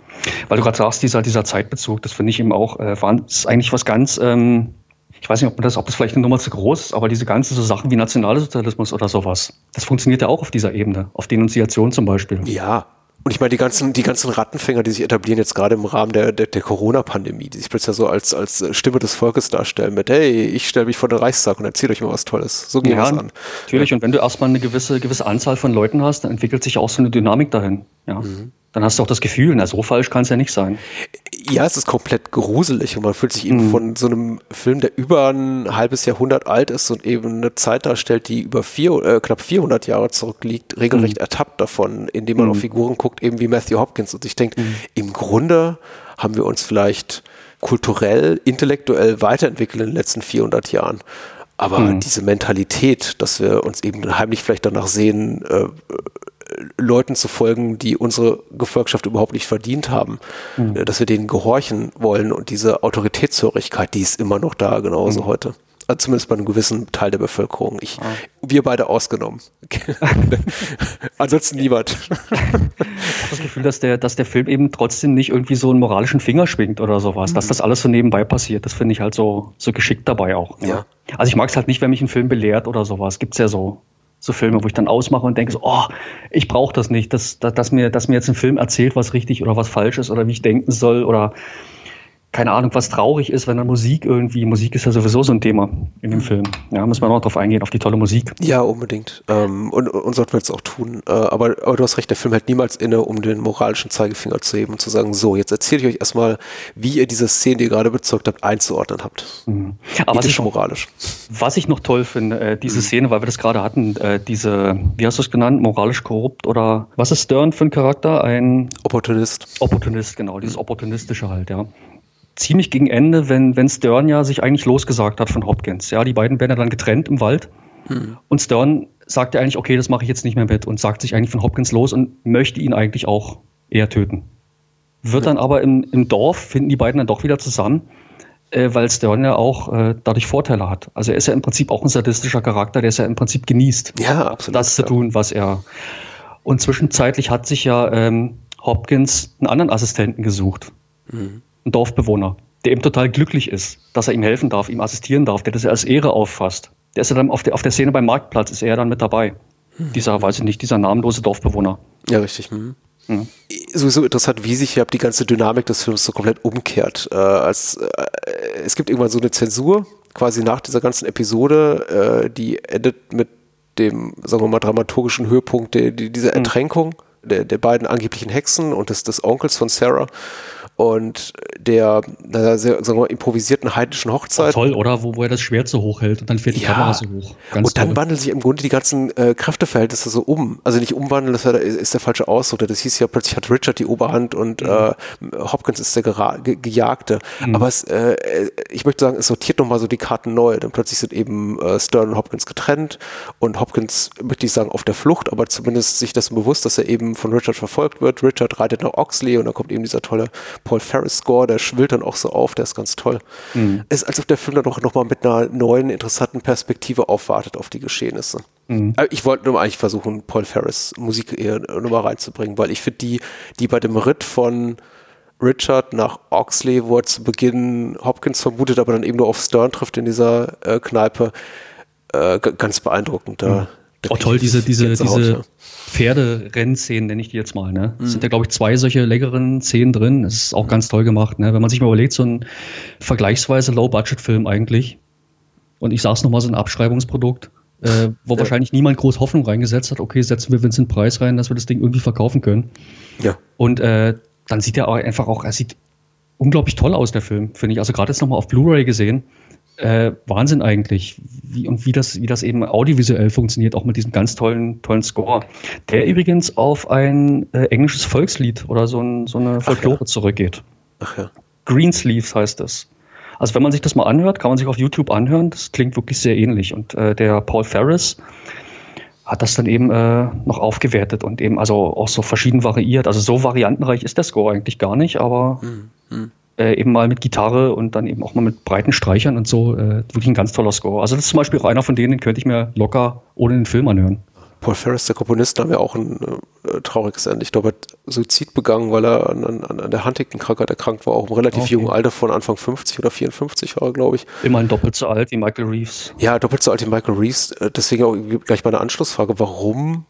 Weil du gerade sagst, dieser, dieser Zeitbezug, das finde ich eben auch, äh, war ist eigentlich was ganz, ähm, ich weiß nicht, ob das, ob das vielleicht eine Nummer zu groß ist, aber diese ganzen so Sachen wie Nationalsozialismus oder sowas, das funktioniert ja auch auf dieser Ebene, auf Denunziation zum Beispiel. Ja, und ich meine, die ganzen, die ganzen Rattenfänger, die sich etablieren jetzt gerade im Rahmen der, der, der Corona-Pandemie, die sich plötzlich so als, als Stimme des Volkes darstellen mit, hey, ich stelle mich vor den Reichstag und erzähle euch mal was Tolles. So geht ja, das an. Natürlich, ja. und wenn du erstmal eine gewisse, gewisse Anzahl von Leuten hast, dann entwickelt sich auch so eine Dynamik dahin. Ja. Mhm dann hast du auch das Gefühl, na, so falsch kann es ja nicht sein. Ja, es ist komplett gruselig und man fühlt sich eben mhm. von so einem Film, der über ein halbes Jahrhundert alt ist und eben eine Zeit darstellt, die über vier, äh, knapp 400 Jahre zurückliegt, regelrecht mhm. ertappt davon, indem man mhm. auf Figuren guckt, eben wie Matthew Hopkins und sich denkt, mhm. im Grunde haben wir uns vielleicht kulturell, intellektuell weiterentwickelt in den letzten 400 Jahren. Aber mhm. diese Mentalität, dass wir uns eben heimlich vielleicht danach sehen, äh, Leuten zu folgen, die unsere Gefolgschaft überhaupt nicht verdient haben, mhm. dass wir denen gehorchen wollen und diese Autoritätshörigkeit, die ist immer noch da, genauso mhm. heute. Also zumindest bei einem gewissen Teil der Bevölkerung. Ich, ah. Wir beide ausgenommen. Ansonsten niemand. Ich habe das Gefühl, dass der, dass der Film eben trotzdem nicht irgendwie so einen moralischen Finger schwingt oder sowas, mhm. dass das alles so nebenbei passiert. Das finde ich halt so, so geschickt dabei auch. Ja. ja. Also ich mag es halt nicht, wenn mich ein Film belehrt oder sowas. Gibt es ja so so Filme, wo ich dann ausmache und denke so, oh, ich brauche das nicht, dass, dass, dass, mir, dass mir jetzt ein Film erzählt, was richtig oder was falsch ist oder wie ich denken soll oder keine Ahnung, was traurig ist, wenn dann Musik irgendwie, Musik ist ja sowieso so ein Thema in dem Film. Ja, müssen wir noch drauf eingehen, auf die tolle Musik. Ja, unbedingt. Ähm, und, und sollten wir jetzt auch tun. Äh, aber, aber du hast recht, der Film hält niemals inne, um den moralischen Zeigefinger zu heben und zu sagen, so, jetzt erzähle ich euch erstmal, wie ihr diese Szene, die ihr gerade bezeugt habt, einzuordnen habt. Mhm. Aber was ich, moralisch. Was ich noch toll finde, äh, diese mhm. Szene, weil wir das gerade hatten, äh, diese, wie hast du es genannt, moralisch korrupt oder was ist Stern für ein Charakter? Ein Opportunist. Opportunist, genau, dieses opportunistische halt, ja ziemlich gegen Ende, wenn, wenn Stern ja sich eigentlich losgesagt hat von Hopkins. Ja, die beiden werden ja dann getrennt im Wald. Hm. Und Stern sagt ja eigentlich, okay, das mache ich jetzt nicht mehr mit und sagt sich eigentlich von Hopkins los und möchte ihn eigentlich auch eher töten. Wird dann aber im, im Dorf, finden die beiden dann doch wieder zusammen, äh, weil Stern ja auch äh, dadurch Vorteile hat. Also er ist ja im Prinzip auch ein sadistischer Charakter, der es ja im Prinzip genießt, ja, absolut, das zu tun, was er. Und zwischenzeitlich hat sich ja ähm, Hopkins einen anderen Assistenten gesucht. Mhm ein Dorfbewohner, der eben total glücklich ist, dass er ihm helfen darf, ihm assistieren darf, der das als Ehre auffasst. Der ist ja dann auf der, auf der Szene beim Marktplatz, ist er dann mit dabei. Hm. Dieser, weiß ich nicht, dieser namenlose Dorfbewohner. Ja, richtig. Hm. Mhm. Sowieso interessant, wie sich ja die ganze Dynamik des Films so komplett umkehrt. Äh, als, äh, es gibt irgendwann so eine Zensur, quasi nach dieser ganzen Episode, äh, die endet mit dem, sagen wir mal, dramaturgischen Höhepunkt der, dieser hm. Ertränkung mhm. der, der beiden angeblichen Hexen und des, des Onkels von Sarah und der, der sagen wir improvisierten heidnischen Hochzeit. toll, oder? Wo, wo er das Schwert so hoch hält und dann fährt die ja. Kamera so hoch. Ganz und dann toll. wandeln sich im Grunde die ganzen äh, Kräfteverhältnisse so um. Also nicht umwandeln, das ist der falsche Ausdruck. Das hieß ja, plötzlich hat Richard die Oberhand und mhm. äh, Hopkins ist der ge Gejagte. Mhm. Aber es, äh, ich möchte sagen, es sortiert nochmal so die Karten neu. Denn plötzlich sind eben äh, Stern und Hopkins getrennt und Hopkins, möchte ich sagen, auf der Flucht, aber zumindest sich das bewusst, dass er eben von Richard verfolgt wird. Richard reitet nach Oxley und da kommt eben dieser tolle Paul Ferris Score, der schwillt dann auch so auf, der ist ganz toll. Mhm. Es ist, als ob der Film dann doch nochmal mit einer neuen, interessanten Perspektive aufwartet auf die Geschehnisse. Mhm. Ich wollte nur eigentlich versuchen, Paul Ferris Musik eher nochmal reinzubringen, weil ich finde die, die bei dem Ritt von Richard nach Oxley, wo er zu Beginn Hopkins vermutet, aber dann eben nur auf Stern trifft in dieser äh, Kneipe, äh, ganz beeindruckend. Da, mhm. Oh, toll, diese, diese, diese Pferderennszenen, nenne ich die jetzt mal. Ne? Mhm. Es sind ja, glaube ich, zwei solche leckeren Szenen drin. Das ist auch ganz toll gemacht. Ne? Wenn man sich mal überlegt, so ein vergleichsweise Low-Budget-Film eigentlich, und ich sage es nochmal, so ein Abschreibungsprodukt, äh, wo ja. wahrscheinlich niemand groß Hoffnung reingesetzt hat, okay, setzen wir Vincent Preis rein, dass wir das Ding irgendwie verkaufen können. Ja. Und äh, dann sieht er auch einfach auch, er sieht unglaublich toll aus, der Film, finde ich. Also gerade jetzt nochmal auf Blu-ray gesehen. Äh, Wahnsinn eigentlich. Wie, und wie das, wie das eben audiovisuell funktioniert, auch mit diesem ganz tollen, tollen Score. Der übrigens auf ein äh, englisches Volkslied oder so, ein, so eine Folklore ja. zurückgeht. Ach ja. Greensleeves heißt es. Also wenn man sich das mal anhört, kann man sich auf YouTube anhören. Das klingt wirklich sehr ähnlich. Und äh, der Paul Ferris, hat das dann eben äh, noch aufgewertet und eben also auch so verschieden variiert. Also so variantenreich ist der Score eigentlich gar nicht, aber mhm. Äh, eben mal mit Gitarre und dann eben auch mal mit breiten Streichern und so. Äh, wirklich ein ganz toller Score. Also das ist zum Beispiel auch einer von denen, den könnte ich mir locker ohne den Film anhören. Paul Ferris, der Komponist, haben ja auch ein äh, trauriges Ende. Ich glaube, er hat Suizid begangen, weil er an, an, an der Huntington-Krankheit erkrankt war, auch im relativ okay. jungen Alter von Anfang 50 oder 54 war er, glaube ich. Immerhin doppelt so alt wie Michael Reeves. Ja, doppelt so alt wie Michael Reeves. Äh, deswegen auch gleich meine Anschlussfrage, warum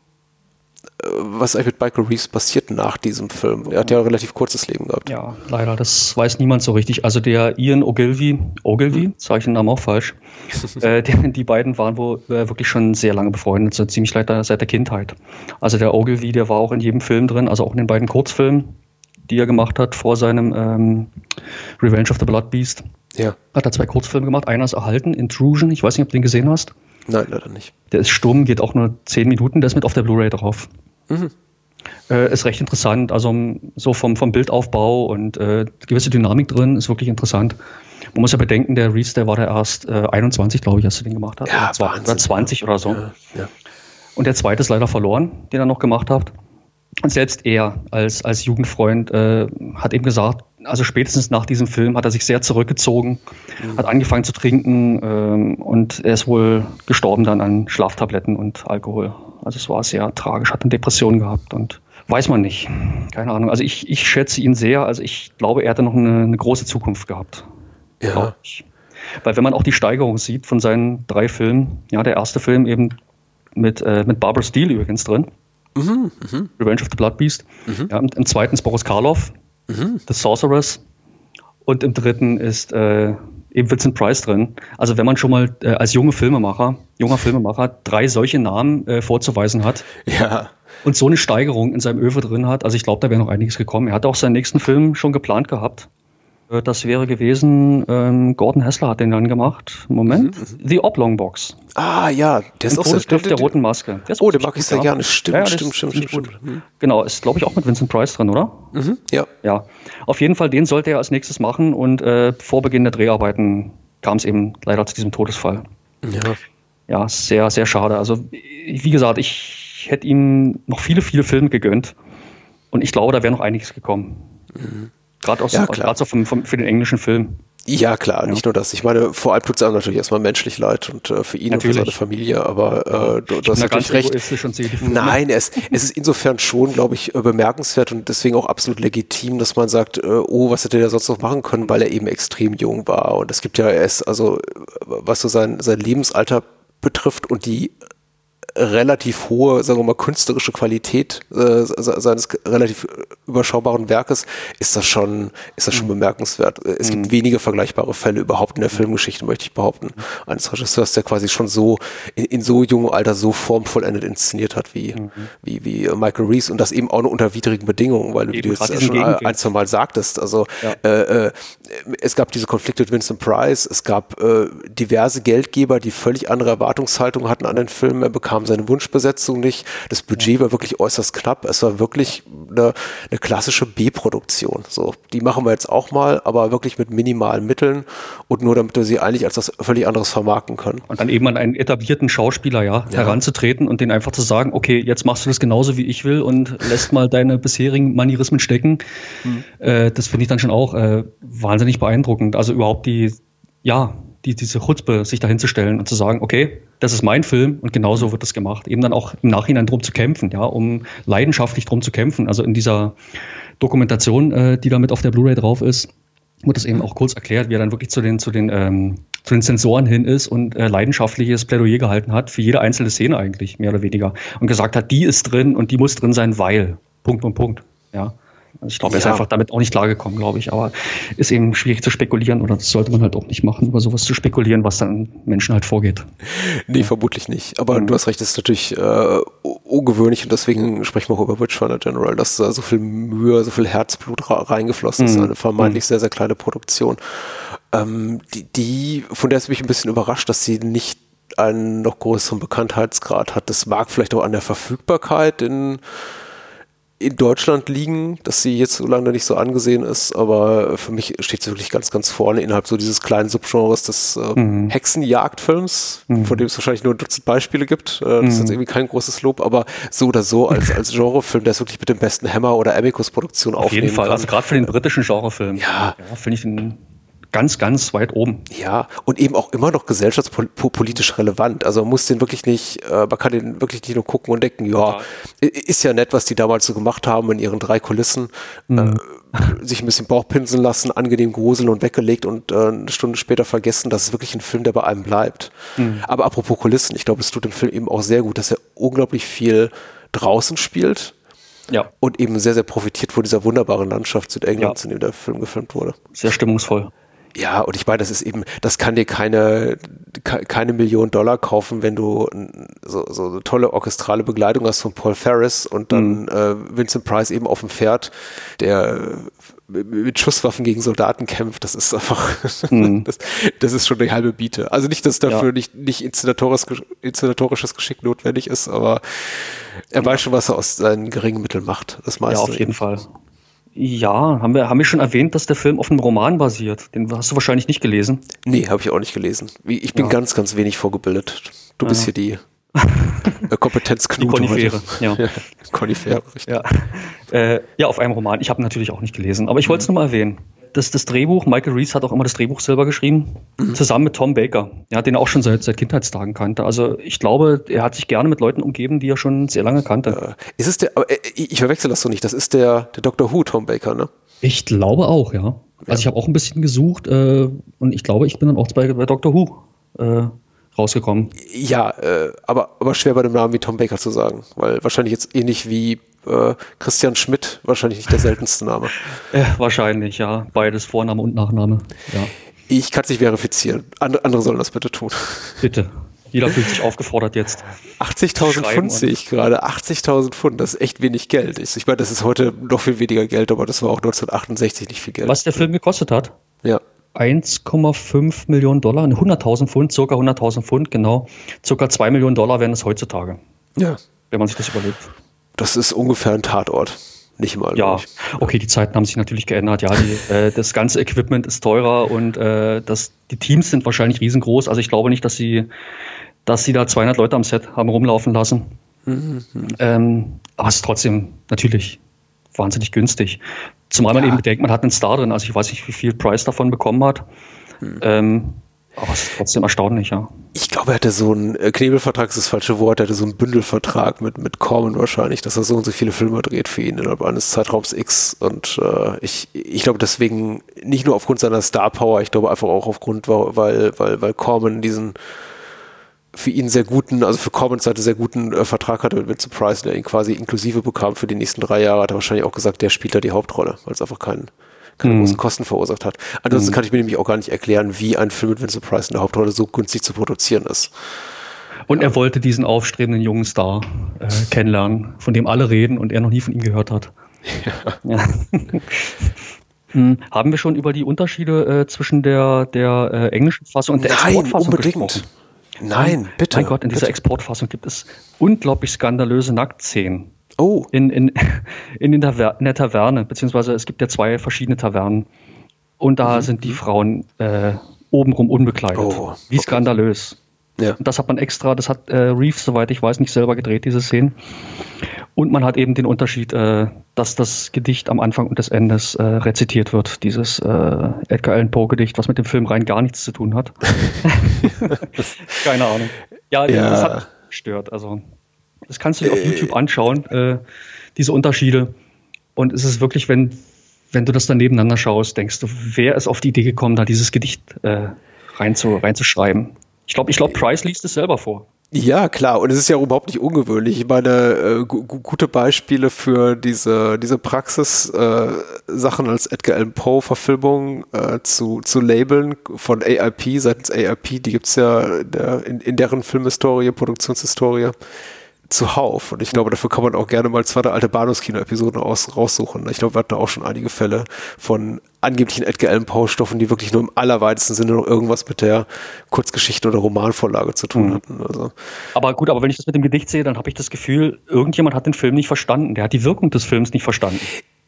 was eigentlich mit Michael Reeves passiert nach diesem Film. Er hat ja ein relativ kurzes Leben gehabt. Ja, leider, das weiß niemand so richtig. Also der Ian Ogilvy, Ogilvy, hm. sage ich den Namen auch falsch, äh, die, die, beiden waren wohl äh, wirklich schon sehr lange befreundet, so ziemlich leider seit der Kindheit. Also der Ogilvy, der war auch in jedem Film drin, also auch in den beiden Kurzfilmen, die er gemacht hat vor seinem ähm, Revenge of the Blood Beast. Ja. Hat er zwei Kurzfilme gemacht. Einer ist erhalten, Intrusion, ich weiß nicht, ob du den gesehen hast. Nein, leider nicht. Der ist stumm, geht auch nur zehn Minuten, der ist mit auf der Blu-ray drauf. Mhm. Äh, ist recht interessant, also so vom, vom Bildaufbau und äh, gewisse Dynamik drin ist wirklich interessant. Man muss ja bedenken, der Reese, der war da erst äh, 21, glaube ich, als er den gemacht hat. Ja, oder, Wahnsinn, oder 20 ja. oder so. Ja, ja. Und der zweite ist leider verloren, den er noch gemacht hat. Und selbst er als, als Jugendfreund äh, hat eben gesagt, also spätestens nach diesem Film hat er sich sehr zurückgezogen, mhm. hat angefangen zu trinken ähm, und er ist wohl gestorben dann an Schlaftabletten und Alkohol. Also es war sehr tragisch, hat eine Depression gehabt und weiß man nicht. Keine Ahnung. Also ich, ich schätze ihn sehr. Also ich glaube, er hätte noch eine, eine große Zukunft gehabt. Ja. Weil wenn man auch die Steigerung sieht von seinen drei Filmen, ja, der erste Film eben mit, äh, mit Barbara Steele übrigens drin. Mhm, mh. Revenge of the Blood Beast. Mhm. Ja, im, zweiten ist Boris Karloff, mhm. The Sorceress. Und im dritten ist äh, eben Vincent Price drin. Also wenn man schon mal äh, als junge Filmemacher, junger Filmemacher drei solche Namen äh, vorzuweisen hat ja. und so eine Steigerung in seinem Öwe drin hat, also ich glaube, da wäre noch einiges gekommen. Er hat auch seinen nächsten Film schon geplant gehabt. Äh, das wäre gewesen, ähm, Gordon Hessler hat den dann gemacht. Moment. Mhm, mhm. The Oblong Box. Ah, ja, der ist auch so der, der roten Maske. Der oh, den mag ich sehr gerne. Stimmt, ja, stimmt, stimmt, stimmt, stimmt. Mhm. Genau, ist, glaube ich, auch mit Vincent Price drin, oder? Mhm, ja. Ja. Auf jeden Fall, den sollte er als nächstes machen und äh, vor Beginn der Dreharbeiten kam es eben leider zu diesem Todesfall. Ja. Ja, sehr, sehr schade. Also, wie gesagt, ich hätte ihm noch viele, viele Filme gegönnt. Und ich glaube, da wäre noch einiges gekommen. Mhm. Gerade ja, so, vom, vom, für den englischen Film. Ja, klar, ja. nicht nur das. Ich meine, vor allem tut es einem natürlich erstmal menschlich leid und äh, für ihn natürlich. und für seine Familie, aber äh, du, du hast natürlich recht. Nein, es, es ist insofern schon, glaube ich, äh, bemerkenswert und deswegen auch absolut legitim, dass man sagt, äh, oh, was hätte der sonst noch machen können, weil er eben extrem jung war. Und es gibt ja erst, also was so sein, sein Lebensalter betrifft und die relativ hohe, sagen wir mal, künstlerische Qualität äh, seines relativ überschaubaren Werkes, ist das schon, ist das schon mhm. bemerkenswert. Es mhm. gibt wenige vergleichbare Fälle überhaupt in der Filmgeschichte, möchte ich behaupten, eines Regisseurs, der quasi schon so in, in so jungem Alter so formvollendet inszeniert hat wie, mhm. wie, wie Michael Reese und das eben auch nur unter widrigen Bedingungen, weil du dir jetzt schon ein, zwei Mal sagtest. Also ja. äh, äh, es gab diese Konflikte mit Vincent Price, es gab äh, diverse Geldgeber, die völlig andere Erwartungshaltungen hatten an den Film. Er bekam bekam seine Wunschbesetzung nicht. Das Budget war wirklich äußerst knapp. Es war wirklich eine, eine klassische B-Produktion. So, die machen wir jetzt auch mal, aber wirklich mit minimalen Mitteln und nur damit wir sie eigentlich als was völlig anderes vermarkten können. Und dann eben an einen etablierten Schauspieler, ja, ja, heranzutreten und den einfach zu sagen, okay, jetzt machst du das genauso wie ich will und lässt mal deine bisherigen Manierismen stecken. Hm. Äh, das finde ich dann schon auch äh, wahnsinnig beeindruckend. Also überhaupt die, ja, die, diese Chutzpe, sich dahin zu stellen und zu sagen, okay, das ist mein Film und genauso wird das gemacht. Eben dann auch im Nachhinein drum zu kämpfen, ja, um leidenschaftlich drum zu kämpfen. Also in dieser Dokumentation, äh, die damit auf der Blu-ray drauf ist, wird das eben auch kurz erklärt, wie er dann wirklich zu den, zu den, ähm, zu den Sensoren hin ist und äh, leidenschaftliches Plädoyer gehalten hat, für jede einzelne Szene eigentlich, mehr oder weniger. Und gesagt hat, die ist drin und die muss drin sein, weil. Punkt und Punkt. Ja. Also ich glaube, er ist einfach damit auch nicht klargekommen, glaube ich. Aber ist eben schwierig zu spekulieren oder das sollte man halt auch nicht machen, über sowas zu spekulieren, was dann Menschen halt vorgeht. Nee, ja. vermutlich nicht. Aber mhm. du hast recht, das ist natürlich äh, ungewöhnlich und deswegen sprechen wir auch über Witchfinder General, dass da so viel Mühe, so viel Herzblut reingeflossen ist. Mhm. Eine vermeintlich mhm. sehr, sehr kleine Produktion. Ähm, die, die, von der ist mich ein bisschen überrascht, dass sie nicht einen noch größeren Bekanntheitsgrad hat. Das mag vielleicht auch an der Verfügbarkeit in in Deutschland liegen, dass sie jetzt so lange nicht so angesehen ist, aber für mich steht sie wirklich ganz, ganz vorne innerhalb so dieses kleinen Subgenres des äh, mhm. Hexenjagdfilms, mhm. von dem es wahrscheinlich nur ein Dutzend Beispiele gibt. Äh, das mhm. ist jetzt irgendwie kein großes Lob, aber so oder so als, als Genrefilm, der ist wirklich mit dem besten Hammer oder Amicus-Produktion aufnehmen Auf jeden Fall, kann. also gerade für den britischen Genrefilm. Ja, ja finde ich den ganz, ganz weit oben. Ja, und eben auch immer noch gesellschaftspolitisch relevant. Also man muss den wirklich nicht, äh, man kann den wirklich nicht nur gucken und denken, ja, ja, ist ja nett, was die damals so gemacht haben in ihren drei Kulissen. Mhm. Äh, sich ein bisschen Bauch pinseln lassen, angenehm gruseln und weggelegt und äh, eine Stunde später vergessen. Das ist wirklich ein Film, der bei einem bleibt. Mhm. Aber apropos Kulissen, ich glaube, es tut dem Film eben auch sehr gut, dass er unglaublich viel draußen spielt. Ja. Und eben sehr, sehr profitiert von dieser wunderbaren Landschaft Südenglands, ja. in dem der Film gefilmt wurde. Sehr stimmungsvoll. Ja, und ich meine, das ist eben, das kann dir keine, keine Million Dollar kaufen, wenn du so, so eine tolle orchestrale Begleitung hast von Paul Ferris und dann mhm. äh, Vincent Price eben auf dem Pferd, der mit Schusswaffen gegen Soldaten kämpft, das ist einfach, mhm. das, das, ist schon eine halbe Biete. Also nicht, dass dafür ja. nicht, nicht inszenatorisch, inszenatorisches Geschick notwendig ist, aber er weiß schon, was er aus seinen geringen Mitteln macht. Das meiste. Ja, auf jeden Fall. Ja, haben wir, haben wir schon erwähnt, dass der Film auf einem Roman basiert. Den hast du wahrscheinlich nicht gelesen. Nee, habe ich auch nicht gelesen. Ich bin ja. ganz, ganz wenig vorgebildet. Du ja. bist hier die äh, Kompetenzknute. Die Konifere, ja. ja. Konifere, richtig. Ja. Äh, ja, auf einem Roman. Ich habe natürlich auch nicht gelesen, aber ich wollte es mhm. nur mal erwähnen das, das Drehbuch, Michael Reese hat auch immer das Drehbuch selber geschrieben, mhm. zusammen mit Tom Baker. Er hat den auch schon seit, seit Kindheitstagen kannte. Also ich glaube, er hat sich gerne mit Leuten umgeben, die er schon sehr lange kannte. Äh, ist es der, äh, ich verwechsel das so nicht, das ist der, der Dr. Who, Tom Baker, ne? Ich glaube auch, ja. Also ich habe auch ein bisschen gesucht äh, und ich glaube, ich bin dann auch bei, bei Dr. Who äh, rausgekommen. Ja, äh, aber, aber schwer bei dem Namen wie Tom Baker zu sagen, weil wahrscheinlich jetzt ähnlich wie äh, Christian Schmidt wahrscheinlich nicht der seltenste Name. Äh, wahrscheinlich, ja. Beides Vorname und Nachname. Ja. Ich kann es nicht verifizieren. And andere sollen das bitte tun. Bitte. Jeder fühlt sich aufgefordert jetzt. 80.000 Pfund sehe ich gerade. 80.000 Pfund, das ist echt wenig Geld. Ich meine, das ist heute noch viel weniger Geld, aber das war auch 1968 nicht viel Geld. Was der Film gekostet hat? Ja. 1,5 Millionen Dollar, 100.000 Pfund, circa 100.000 Pfund, genau. Circa 2 Millionen Dollar wären es heutzutage. Ja. Wenn man sich das überlegt. Das ist ungefähr ein Tatort. Nicht mal. Ja, okay, die Zeiten haben sich natürlich geändert. Ja, die, äh, das ganze Equipment ist teurer und äh, das, die Teams sind wahrscheinlich riesengroß. Also ich glaube nicht, dass sie, dass sie da 200 Leute am Set haben rumlaufen lassen. Mhm. Ähm, aber es ist trotzdem natürlich wahnsinnig günstig. Zumal man eben bedenkt, man hat einen Star drin. Also ich weiß nicht, wie viel Price davon bekommen hat. Mhm. Ähm, aber ist trotzdem erstaunlich, ja. Ich glaube, er hatte so einen äh, Knebelvertrag, ist das falsche Wort, er hatte so einen Bündelvertrag mit, mit Corman wahrscheinlich, dass er so und so viele Filme dreht für ihn innerhalb eines Zeitraums X. Und äh, ich, ich glaube deswegen, nicht nur aufgrund seiner Star Power, ich glaube einfach auch aufgrund, weil, weil, weil Corman diesen für ihn sehr guten, also für Corbins Seite sehr guten äh, Vertrag hatte mit Vincent Price, der ihn quasi inklusive bekam für die nächsten drei Jahre, hat er wahrscheinlich auch gesagt, der spielt da die Hauptrolle, weil es einfach keinen keine mhm. großen Kosten verursacht hat. Ansonsten mhm. kann ich mir nämlich auch gar nicht erklären, wie ein Film mit Vincent Price in der Hauptrolle so günstig zu produzieren ist. Und er wollte diesen aufstrebenden jungen Star äh, kennenlernen, von dem alle reden und er noch nie von ihm gehört hat. Ja. ja. hm, haben wir schon über die Unterschiede äh, zwischen der, der äh, englischen Fassung und der Nein, unbedingt. Gesprochen? Nein, bitte. Mein Gott, in dieser bitte. Exportfassung gibt es unglaublich skandalöse Nacktszenen. Oh, In, in, in, den Taver in der Taverne, beziehungsweise es gibt ja zwei verschiedene Tavernen. Und da sind die Frauen äh, obenrum unbekleidet. Mhm. Oh, Wie okay. skandalös. ja. Und das hat man extra, das hat äh, Reeves, soweit ich weiß, nicht selber gedreht, diese Szenen. Und man hat eben den Unterschied, äh, dass das Gedicht am Anfang und des Endes äh, rezitiert wird. Dieses äh, Edgar Allan Poe-Gedicht, was mit dem Film rein gar nichts zu tun hat. Keine Ahnung. Ja, Ja. das hat gestört. Also, das kannst du dir auf YouTube anschauen, äh, diese Unterschiede. Und es ist wirklich, wenn, wenn du das dann nebeneinander schaust, denkst du, wer ist auf die Idee gekommen, da dieses Gedicht äh, reinzu, reinzuschreiben? Ich glaube, ich glaub, Price liest es selber vor. Ja, klar. Und es ist ja überhaupt nicht ungewöhnlich. Ich meine, äh, gu gu- gute Beispiele für diese, diese Praxis-Sachen als Edgar Allan Poe-Verfilmung äh, zu, zu labeln von AIP, seitens AIP, die gibt's ja in, der, in, in deren Filmhistorie, Produktionshistorie zuhauf. Und ich glaube, dafür kann man auch gerne mal zwei der alte Bahnhofskino-Episoden aus, raussuchen. Ich glaube, wir hatten auch schon einige Fälle von angeblichen Edgar Allan Poe-Stoffen, die wirklich nur im allerweitesten Sinne noch irgendwas mit der Kurzgeschichte oder Romanvorlage zu tun hatten. Also, Aber gut, aber wenn ich das mit dem Gedicht sehe, dann habe ich das Gefühl, irgendjemand hat den Film nicht verstanden. Der hat die Wirkung des Films nicht verstanden.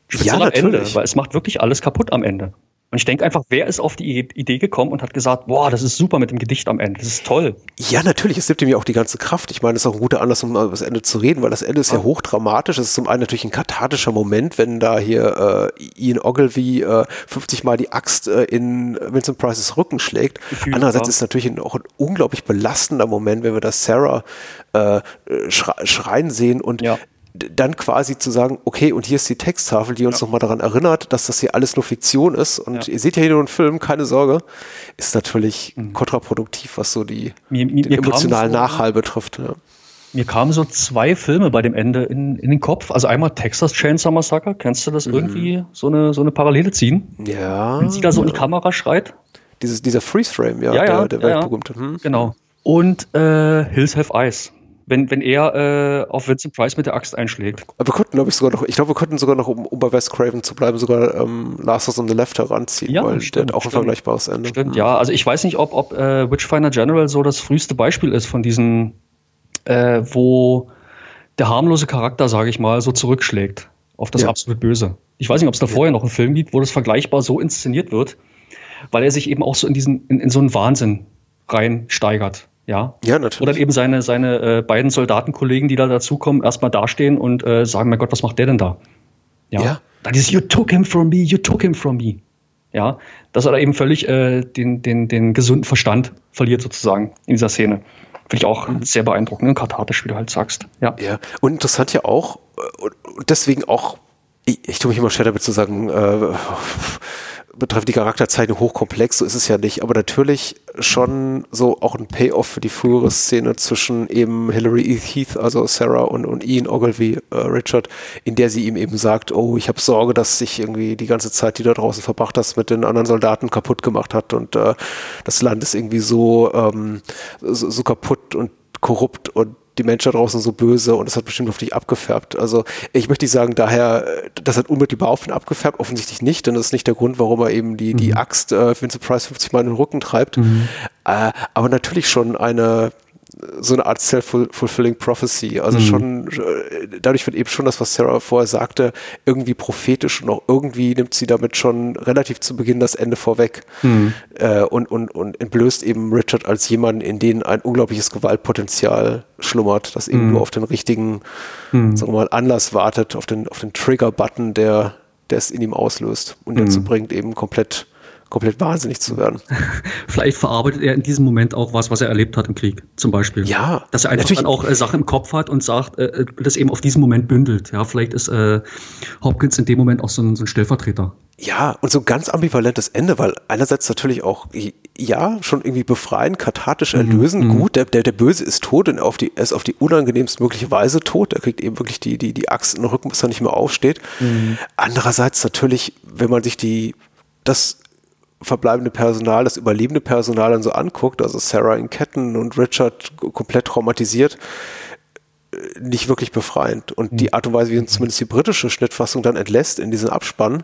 Speziell am Ende, natürlich. weil es macht wirklich alles kaputt am Ende. Und ich denke einfach, wer ist auf die Idee gekommen und hat gesagt, boah, das ist super mit dem Gedicht am Ende, das ist toll. Ja, natürlich, es nimmt ihm ja auch die ganze Kraft. Ich meine, es ist auch ein guter Anlass, um über das Ende zu reden, weil das Ende ist ja hochdramatisch. Es ist zum einen natürlich ein kathartischer Moment, wenn da hier äh, Ian Ogilvy äh, 50 Mal die Axt äh, in Vincent Prices Rücken schlägt. Gefühlt, Andererseits ja. ist es natürlich auch ein unglaublich belastender Moment, wenn wir da Sarah äh, schre schreien sehen und Ja. Dann quasi zu sagen, okay, und hier ist die Texttafel, die uns nochmal daran erinnert, dass das hier alles nur Fiktion ist. Und Ja. ihr seht ja hier nur einen Film, keine Sorge, ist natürlich kontraproduktiv, was so die, Mir- mir- den emotionalen so- Nachhall betrifft. Ja. Mir kamen so zwei Filme bei dem Ende in, in den Kopf. Also einmal Texas Chainsaw Massacre. Kennst du das irgendwie so eine, so eine Parallele ziehen? Ja, Wenn sie da so in die Kamera schreit? dieses, dieser Freeze-Frame, ja, Ja, ja, der, der ja, ja. weltberühmte. Hm? Genau. Und äh, Hills Have Eyes. Wenn, wenn er äh, auf Vincent Price mit der Axt einschlägt. Aber wir konnten, glaube ich, sogar noch, ich glaube, wir konnten sogar noch, um, um bei Wes Craven zu bleiben, sogar ähm, Last of on the Left heranziehen, Ja, weil der stimmt, hat auch ein stimmt. vergleichbares Ende. Stimmt, ja. Also ich weiß nicht, ob, ob äh, Witchfinder General so das früheste Beispiel ist von diesen, äh, wo der harmlose Charakter, sage ich mal, so zurückschlägt auf das Ja. absolut Böse. Ich weiß nicht, ob es da vorher noch einen Film gibt, wo das vergleichbar so inszeniert wird, weil er sich eben auch so in diesen, in, in so einen Wahnsinn reinsteigert. Ja, Ja, Oder natürlich. eben seine, seine äh, beiden Soldatenkollegen, die da dazukommen, erstmal dastehen und äh, sagen, mein Gott, was macht der denn da? Ja. Dann dieses You took him from me, you took him from me. Ja, dass er da eben völlig äh, den, den, den gesunden Verstand verliert sozusagen in dieser Szene. Finde ich auch sehr beeindruckend und kathartisch, wie du halt sagst. Ja. Ja, und interessant ja auch, äh, und deswegen auch, ich, ich tue mich immer schwer damit zu sagen, äh, betrifft die Charakterzeichnung hochkomplex, so ist es ja nicht, aber natürlich schon so auch ein Payoff für die frühere Szene zwischen eben Hilary Heath, also Sarah und, und Ian Ogilvy, äh, Richard, in der sie ihm eben sagt, oh, ich habe Sorge, dass sich irgendwie die ganze Zeit, die du da draußen verbracht hast, mit den anderen Soldaten kaputt gemacht hat und äh, das Land ist irgendwie so, ähm, so, so kaputt und korrupt und die Menschen da draußen so böse und es hat bestimmt auf dich abgefärbt. Also ich möchte nicht sagen, daher, das hat unmittelbar auf ihn abgefärbt, offensichtlich nicht, denn das ist nicht der Grund, warum er eben die, die Axt äh, Vincent Price 50 Mal in den Rücken treibt. Äh, aber natürlich schon eine so eine Art self-fulfilling prophecy. Also schon, äh, dadurch wird eben schon das, was Sarah vorher sagte, irgendwie prophetisch und auch irgendwie nimmt sie damit schon relativ zu Beginn das Ende vorweg. Äh, und, und, und entblößt eben Richard als jemanden, in den ein unglaubliches Gewaltpotenzial schlummert, das eben nur auf den richtigen, sagen wir mal, Anlass wartet, auf den, auf den Trigger-Button, der, der es in ihm auslöst. Und dazu bringt, eben komplett, komplett wahnsinnig zu werden. Vielleicht verarbeitet er in diesem Moment auch was, was er erlebt hat im Krieg, zum Beispiel. Ja, Dass er einfach natürlich. dann auch äh, Sachen im Kopf hat und sagt, äh, das eben auf diesen Moment bündelt. Ja, vielleicht ist äh, Hopkins in dem Moment auch so ein, so ein Stellvertreter. Ja, und so ein ganz ambivalentes Ende, weil einerseits natürlich auch, ja, schon irgendwie befreien, kathartisch erlösen, gut, der, der, der Böse ist tot und auf die, er ist auf die unangenehmst mögliche Weise tot. Er kriegt eben wirklich die, die, die Axt in den Rücken, bis er nicht mehr aufsteht. Andererseits natürlich, wenn man sich die, das verbleibende Personal, das überlebende Personal dann so anguckt, also Sarah in Ketten und Richard komplett traumatisiert, äh, nicht wirklich befreiend. Und die Art und Weise, wie uns zumindest die britische Schnittfassung dann entlässt in diesen Abspann,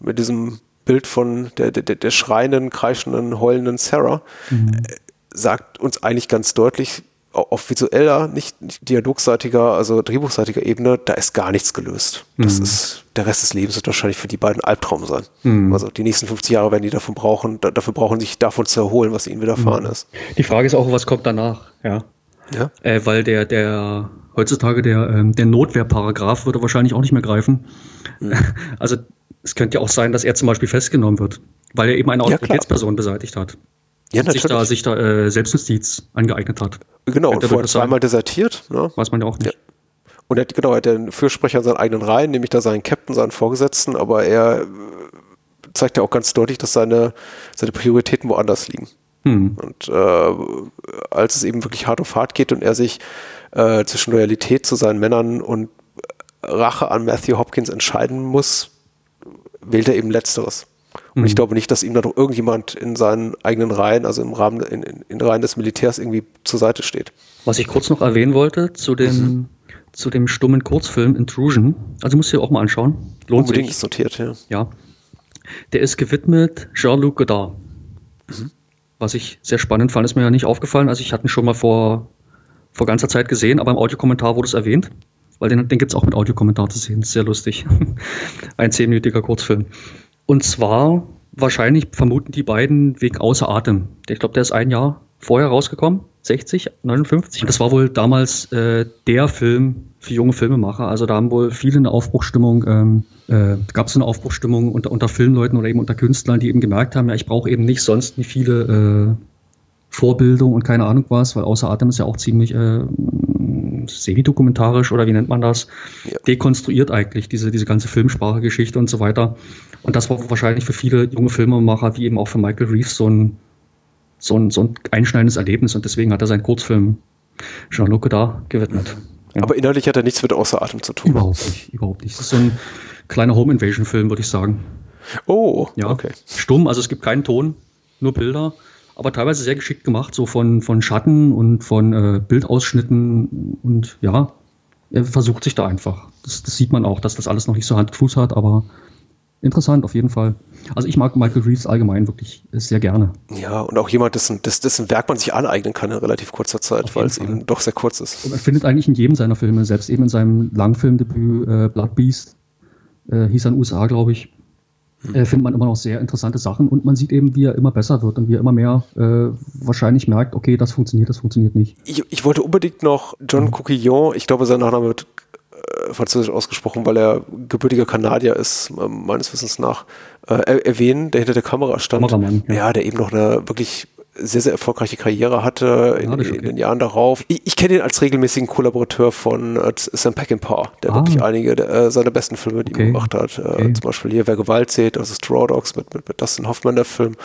mit diesem Bild von der, der, der schreienden, kreischenden, heulenden Sarah, äh, sagt uns eigentlich ganz deutlich, auf visueller, nicht, nicht dialogseitiger, also drehbuchseitiger Ebene, da ist gar nichts gelöst. Das Mhm. ist, der Rest des Lebens wird wahrscheinlich für die beiden Albtraum sein. Mhm. Also die nächsten 50 Jahre werden die davon brauchen, da, dafür brauchen, sich davon zu erholen, was ihnen widerfahren Mhm. ist. Die Frage ist auch, was kommt danach? Ja. Ja? Äh, weil der, der, heutzutage der, ähm, der Notwehrparagraph würde wahrscheinlich auch nicht mehr greifen. Mhm. Also, es könnte ja auch sein, dass er zum Beispiel festgenommen wird, weil er eben eine Ja. Autoritätsperson beseitigt hat. Ja, sich da, sich da äh, Selbstjustiz angeeignet hat. Genau, und vorher zweimal desertiert. Ne? Weiß man ja auch nicht. Und er hat, genau, er hat den Fürsprecher in seinen eigenen Reihen, nämlich da seinen Captain, seinen Vorgesetzten, aber er äh, zeigt ja auch ganz deutlich, dass seine, seine Prioritäten woanders liegen. Hm. Und äh, als es eben wirklich hart auf hart geht und er sich äh, zwischen Loyalität zu seinen Männern und Rache an Matthew Hopkins entscheiden muss, wählt er eben Letzteres. Und ich glaube nicht, dass ihm da noch irgendjemand in seinen eigenen Reihen, also im Rahmen, in, in, Reihen des Militärs irgendwie zur Seite steht. Was ich kurz noch erwähnen wollte zu dem, zu dem stummen Kurzfilm Intrusion, also musst du dir auch mal anschauen. Lohnt Unbedingt sich. ist notiert, ja. Ja. Der ist gewidmet Jean-Luc Godard. Was ich sehr spannend fand, ist mir ja nicht aufgefallen. Also ich hatte ihn schon mal vor, vor ganzer Zeit gesehen, aber im Audiokommentar wurde es erwähnt. Weil den, den gibt es auch mit Audiokommentar zu sehen. Sehr lustig. Ein zehnminütiger Kurzfilm. Und zwar wahrscheinlich vermuten die beiden wegen Außer Atem. Ich glaube, der ist ein Jahr vorher rausgekommen. 60, 59. Und das war wohl damals äh, der Film für junge Filmemacher. Also da haben wohl viele eine Aufbruchstimmung, ähm, äh, gab es eine Aufbruchstimmung unter, unter Filmleuten oder eben unter Künstlern, die eben gemerkt haben, ja, ich brauche eben nicht sonst nicht viele äh, Vorbildung und keine Ahnung was, weil außer Atem ist ja auch ziemlich äh, semi-dokumentarisch oder wie nennt man das? Ja. Dekonstruiert eigentlich diese, diese ganze Filmsprache, Geschichte und so weiter. Und das war wahrscheinlich für viele junge Filmemacher, wie eben auch für Michael Reeves, so ein, so ein, so ein einschneidendes Erlebnis und deswegen hat er seinen Kurzfilm Jean-Luc da gewidmet. Ja. Aber inhaltlich hat er nichts mit Außer Atem zu tun. überhaupt nicht, überhaupt nicht. Das ist so ein kleiner Home Invasion Film, würde ich sagen. Oh, Ja, okay. stumm, also es gibt keinen Ton, nur Bilder, aber teilweise sehr geschickt gemacht, so von, von Schatten und von äh, Bildausschnitten und ja, er versucht sich da einfach. Das, das sieht man auch, dass das alles noch nicht so Hand Fuß hat, aber interessant auf jeden Fall. Also ich mag Michael Reeves allgemein wirklich sehr gerne. Ja, und auch jemand, dessen, dessen, Werk man sich aneignen kann in relativ kurzer Zeit, weil es eben doch sehr kurz ist. Und man findet eigentlich in jedem seiner Filme, selbst eben in seinem Langfilmdebüt äh, Blood Beast, äh, hieß er in den USA, glaube ich, äh, findet man immer noch sehr interessante Sachen und man sieht eben, wie er immer besser wird und wie er immer mehr äh, wahrscheinlich merkt, okay, das funktioniert, das funktioniert nicht. Ich, ich wollte unbedingt noch John Coquillon, ich glaube, sein Nachname wird äh, französisch ausgesprochen, weil er gebürtiger Kanadier ist, äh, meines Wissens nach, äh, er- erwähnen, der hinter der Kamera stand. Kameramann, ja. ja. der eben noch eine wirklich sehr, sehr erfolgreiche Karriere hatte in, das ist in okay. den Jahren darauf. Ich, ich kenne ihn als regelmäßigen Kollaborateur von äh, Sam Peckinpah, der Ah. wirklich einige äh, seiner besten Filme, die Okay. er gemacht hat. Äh, Okay. Zum Beispiel hier Wer Gewalt sieht, das ist Straw Dogs mit, mit, mit Dustin Hoffman, der Film.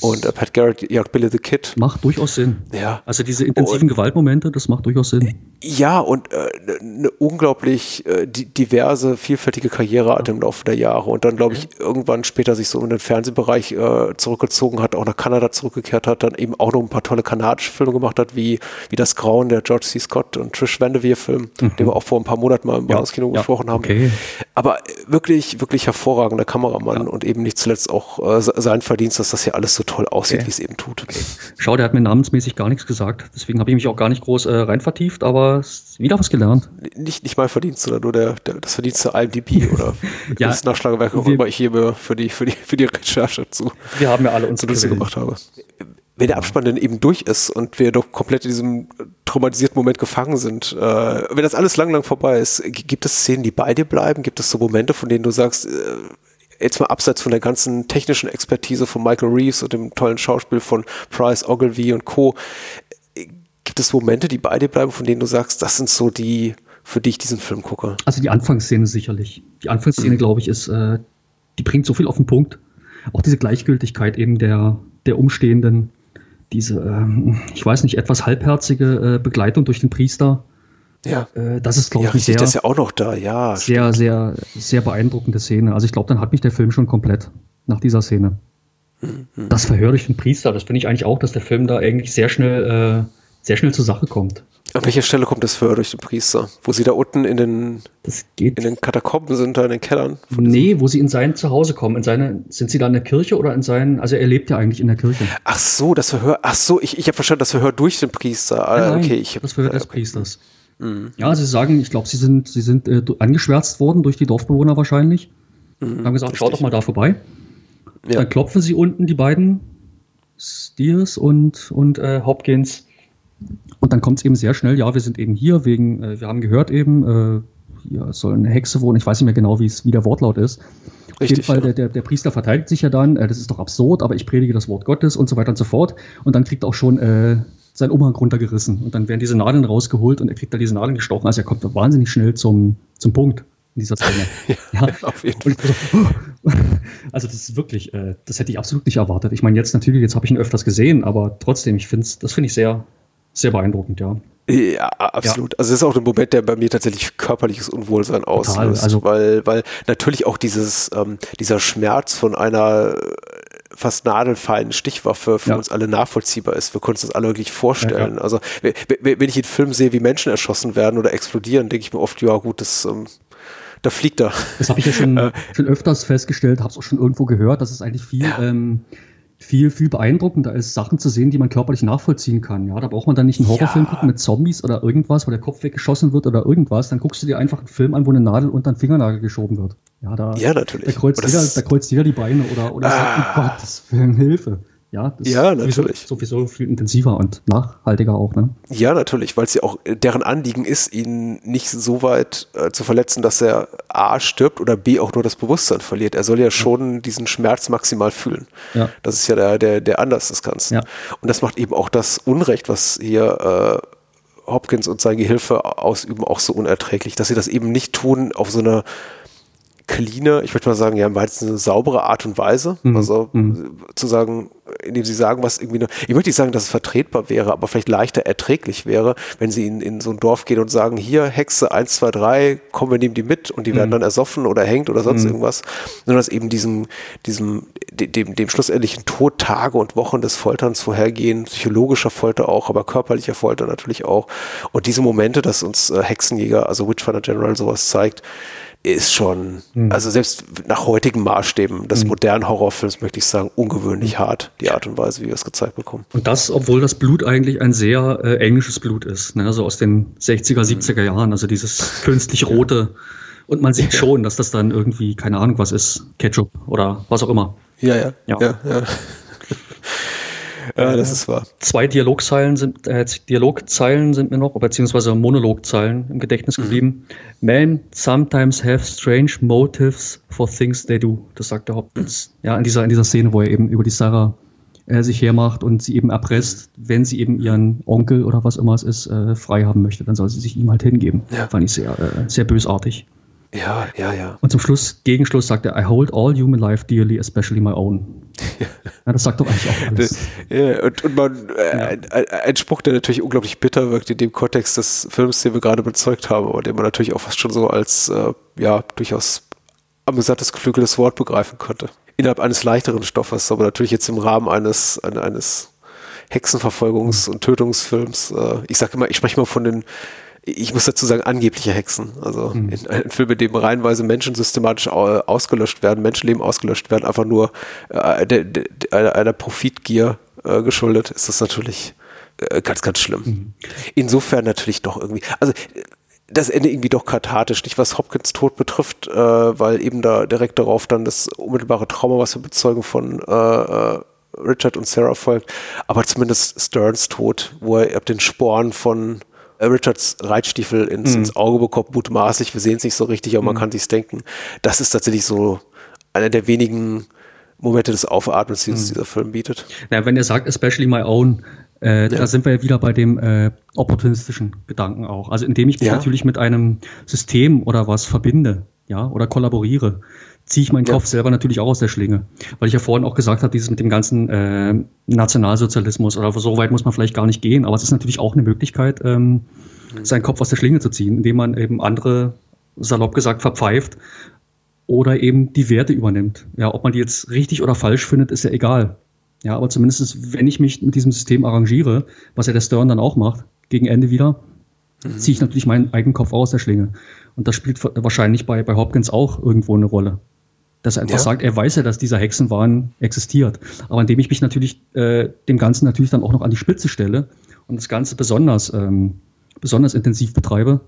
Und äh, Pat Garrett jagt Billy the Kid. Macht durchaus Sinn. Ja. Also diese intensiven Und- Gewaltmomente, das macht durchaus Sinn. Ja, und eine äh, ne unglaublich äh, di diverse, vielfältige Karriere hatte im Laufe der Jahre und dann, glaube ich, irgendwann später sich so in den Fernsehbereich äh, zurückgezogen hat, auch nach Kanada zurückgekehrt hat, dann eben auch noch ein paar tolle kanadische Filme gemacht hat, wie, wie Das Grauen, der George C. Scott und Trish Vanderveer-Film, den wir auch vor ein paar Monaten mal im Mhm. Ja, Bahnhofskino ja, gesprochen haben. okay. Aber wirklich, wirklich hervorragender Kameramann und eben nicht zuletzt auch äh, se- sein Verdienst, dass das hier alles so toll aussieht, Okay. wie es eben tut. Schau, der hat mir namensmäßig gar nichts gesagt. Deswegen habe ich mich auch gar nicht groß äh, rein vertieft, aber es ist wieder was gelernt. Nicht, nicht mein Verdienst, sondern nur der, der, das Verdienst der IMDb oder Ja, das Nachschlagewerk, worüber ich hier für die, für die, für die Recherche zu, Wir haben ja alle unsere Quellen. gemacht habe. Wenn der Abspann dann eben durch ist und wir doch komplett in diesem traumatisierten Moment gefangen sind, äh, wenn das alles lang, lang vorbei ist, gibt es Szenen, die bei dir bleiben? Gibt es so Momente, von denen du sagst, äh, jetzt mal abseits von der ganzen technischen Expertise von Michael Reeves und dem tollen Schauspiel von Price, Ogilvy und Co., gibt es Momente, die bei dir bleiben, von denen du sagst, das sind so die, für die ich diesen Film gucke? Also die Anfangsszene sicherlich. Die Anfangsszene, glaube ich, ist, äh, die bringt so viel auf den Punkt. Auch diese Gleichgültigkeit eben der, der Umstehenden, diese, ähm, ich weiß nicht, etwas halbherzige äh, Begleitung durch den Priester. Ja. Äh, das ist, glaube Ja, ich, sehr, das ja auch noch da, ja. sehr, sehr, sehr beeindruckende Szene. Also ich glaube, dann hat mich der Film schon komplett nach dieser Szene. Mhm. Das Verhör durch den Priester, das finde ich eigentlich auch, dass der Film da eigentlich sehr schnell äh, sehr schnell zur Sache kommt. An welcher Stelle kommt das Verhör durch den Priester? Wo sie da unten in den, Das geht. in den Katakomben sind, da in den Kellern? Nee, wo sie in sein Zuhause kommen. In seine, sind sie da in der Kirche oder in seinen, also er lebt ja eigentlich in der Kirche. Ach so, das Verhör, ach so, ich, ich habe verstanden, das Verhör durch den Priester. Ah, Nein, okay, ich das Verhör des okay. Priesters. Ja, sie sagen, ich glaube, sie sind, sie sind äh, angeschwärzt worden durch die Dorfbewohner wahrscheinlich. haben gesagt, schau doch mal da vorbei. Ja. Dann klopfen sie unten die beiden, Steers und, und äh, Hopkins. Und dann kommt es eben sehr schnell, ja, wir sind eben hier wegen, äh, wir haben gehört eben, äh, hier soll eine Hexe wohnen, ich weiß nicht mehr genau, wie der Wortlaut ist. Auf jeden Fall, ja. der, der, der Priester verteidigt sich ja dann, äh, das ist doch absurd, aber ich predige das Wort Gottes und so weiter und so fort. Und dann kriegt auch schon sein Umhang runtergerissen. Und dann werden diese Nadeln rausgeholt und er kriegt da diese Nadeln gestochen. Also er kommt wahnsinnig schnell zum, zum Punkt in dieser Szene. ja, auf jeden so, also das ist wirklich, äh, das hätte ich absolut nicht erwartet. Ich meine, jetzt natürlich, jetzt habe ich ihn öfters gesehen, aber trotzdem, ich finde das finde ich sehr, sehr beeindruckend, ja. Ja, absolut. Also das ist auch ein Moment, der bei mir tatsächlich körperliches Unwohlsein auslöst, also- weil, weil natürlich auch dieses, ähm, dieser Schmerz von einer fast nadelfeinen Stichwaffe für Ja. uns alle nachvollziehbar ist. Wir können uns das alle wirklich vorstellen. Ja, ja. Also wenn ich in Filmen sehe, wie Menschen erschossen werden oder explodieren, denke ich mir oft, ja gut, das ähm, da fliegt er. Das habe ich ja schon, schon öfters festgestellt, habe es auch schon irgendwo gehört, dass es eigentlich viel, ähm, viel, viel beeindruckender ist, Sachen zu sehen, die man körperlich nachvollziehen kann. Ja, da braucht man dann nicht einen Horrorfilm Ja. gucken mit Zombies oder irgendwas, wo der Kopf weggeschossen wird oder irgendwas. Dann guckst du dir einfach einen Film an, wo eine Nadel unter den Fingernagel geschoben wird. Ja, da, Ja, natürlich. da, kreuzt das jeder, da kreuzt jeder die Beine oder, oder sagt, um Gottes Willen, Hilfe. Ja, das Ja, ist sowieso- natürlich. Sowieso viel intensiver und nachhaltiger auch, ne? Ja, natürlich, weil es ja auch äh, deren Anliegen ist, ihn nicht so weit äh, zu verletzen, dass er A stirbt oder B auch nur das Bewusstsein verliert. Er soll ja schon diesen Schmerz maximal fühlen. Ja. Das ist ja der, der, der Anlass des Ganzen. Ja. Und das macht eben auch das Unrecht, was hier äh, Hopkins und sein Gehilfe ausüben, auch so unerträglich, dass sie das eben nicht tun auf so eine cleane, ich möchte mal sagen, ja, im weitesten Sinne saubere Art und Weise. Also äh, zu sagen, indem sie sagen, was irgendwie, eine, ich möchte nicht sagen, dass es vertretbar wäre, aber vielleicht leichter erträglich wäre, wenn sie in, in so ein Dorf gehen und sagen, hier, Hexe 1, 2, 3, kommen wir nehmen die mit und die werden dann ersoffen oder hängt oder sonst irgendwas. Sondern dass eben diesem, diesem, de- dem, dem schlussendlichen Tod Tage und Wochen des Folterns vorhergehen, psychologischer Folter auch, aber körperlicher Folter natürlich auch. Und diese Momente, dass uns äh, Hexenjäger, also Witchfinder General sowas zeigt, ist schon, also selbst nach heutigen Maßstäben des modernen Horrorfilms möchte ich sagen, ungewöhnlich hart, die Art und Weise, wie wir es gezeigt bekommen. Und das, obwohl das Blut eigentlich ein sehr äh, englisches Blut ist, ne? also aus den 60er, 70er Jahren, also dieses künstlich rote. Und man sieht schon, dass das dann irgendwie, keine Ahnung, was ist, Ketchup oder was auch immer. Ja, ja. Ja. Ja, ja. Ja das ist wahr. Zwei Dialogzeilen sind, äh, Dialogzeilen sind mir noch, beziehungsweise Monologzeilen im Gedächtnis geblieben. Men sometimes have strange motives for things they do. Das sagt der Hopkins. Ja, in dieser, in dieser Szene, wo er eben über die Sarah äh, sich hermacht und sie eben erpresst, wenn sie eben ihren Onkel oder was immer es ist, äh, frei haben möchte, dann soll sie sich ihm halt hingeben. Ja. Fand ich sehr, äh, sehr bösartig. Ja, ja, ja. Und zum Schluss, Gegenschluss sagt er, I hold all human life dearly, especially my own. Ja, das sagt doch eigentlich auch alles. Ja, und, und man, äh, ein, ein- Spruch, der natürlich unglaublich bitter wirkt in dem Kontext des Films, den wir gerade bezeugt haben, aber den man natürlich auch fast schon so als, äh, ja, durchaus amüsantes, geflügeltes Wort begreifen konnte. Innerhalb eines leichteren Stoffes, aber natürlich jetzt im Rahmen eines, ein- eines Hexenverfolgungs- und Tötungsfilms. Äh, ich sage immer, ich spreche mal von den, ich muss dazu sagen, angebliche Hexen. Also in einem Film, in dem reihenweise Menschen systematisch au- ausgelöscht werden, Menschenleben ausgelöscht werden, einfach nur äh, der, der, einer, einer Profitgier äh, geschuldet, ist das natürlich äh, ganz, ganz schlimm. Insofern natürlich doch irgendwie, also äh, das Ende irgendwie doch kathartisch, nicht was Hopkins Tod betrifft, äh, weil eben da direkt darauf dann das unmittelbare Trauma, was wir bezeugen von äh, Richard und Sarah folgt, aber zumindest Sterns Tod, wo er ab den Sporen von Richards Reitstiefel ins, ins Auge bekommt, mutmaßlich, wir sehen es nicht so richtig, aber man kann sich's denken. Das ist tatsächlich so einer der wenigen Momente des Aufatmens, die uns dieser Film bietet. Na, wenn er sagt, especially my own, äh, da sind wir ja wieder bei dem äh, opportunistischen Gedanken auch. Also indem ich mich Ja. natürlich mit einem System oder was verbinde, ja, oder kollaboriere, ziehe ich meinen Ja. Kopf selber natürlich auch aus der Schlinge. Weil ich ja vorhin auch gesagt habe, dieses mit dem ganzen äh, Nationalsozialismus oder so weit muss man vielleicht gar nicht gehen, aber es ist natürlich auch eine Möglichkeit, ähm, seinen Kopf aus der Schlinge zu ziehen, indem man eben andere, salopp gesagt, verpfeift oder eben die Werte übernimmt. Ja, ob man die jetzt richtig oder falsch findet, ist ja egal. Ja, aber zumindest, wenn ich mich mit diesem System arrangiere, was ja der Stern dann auch macht, gegen Ende wieder, mhm. ziehe ich natürlich meinen eigenen Kopf aus der Schlinge. Und das spielt wahrscheinlich bei, bei Hopkins auch irgendwo eine Rolle. Dass er einfach ja. sagt, er weiß ja, dass dieser Hexenwahn existiert. Aber indem ich mich natürlich äh, dem Ganzen natürlich dann auch noch an die Spitze stelle und das Ganze besonders, ähm, besonders intensiv betreibe,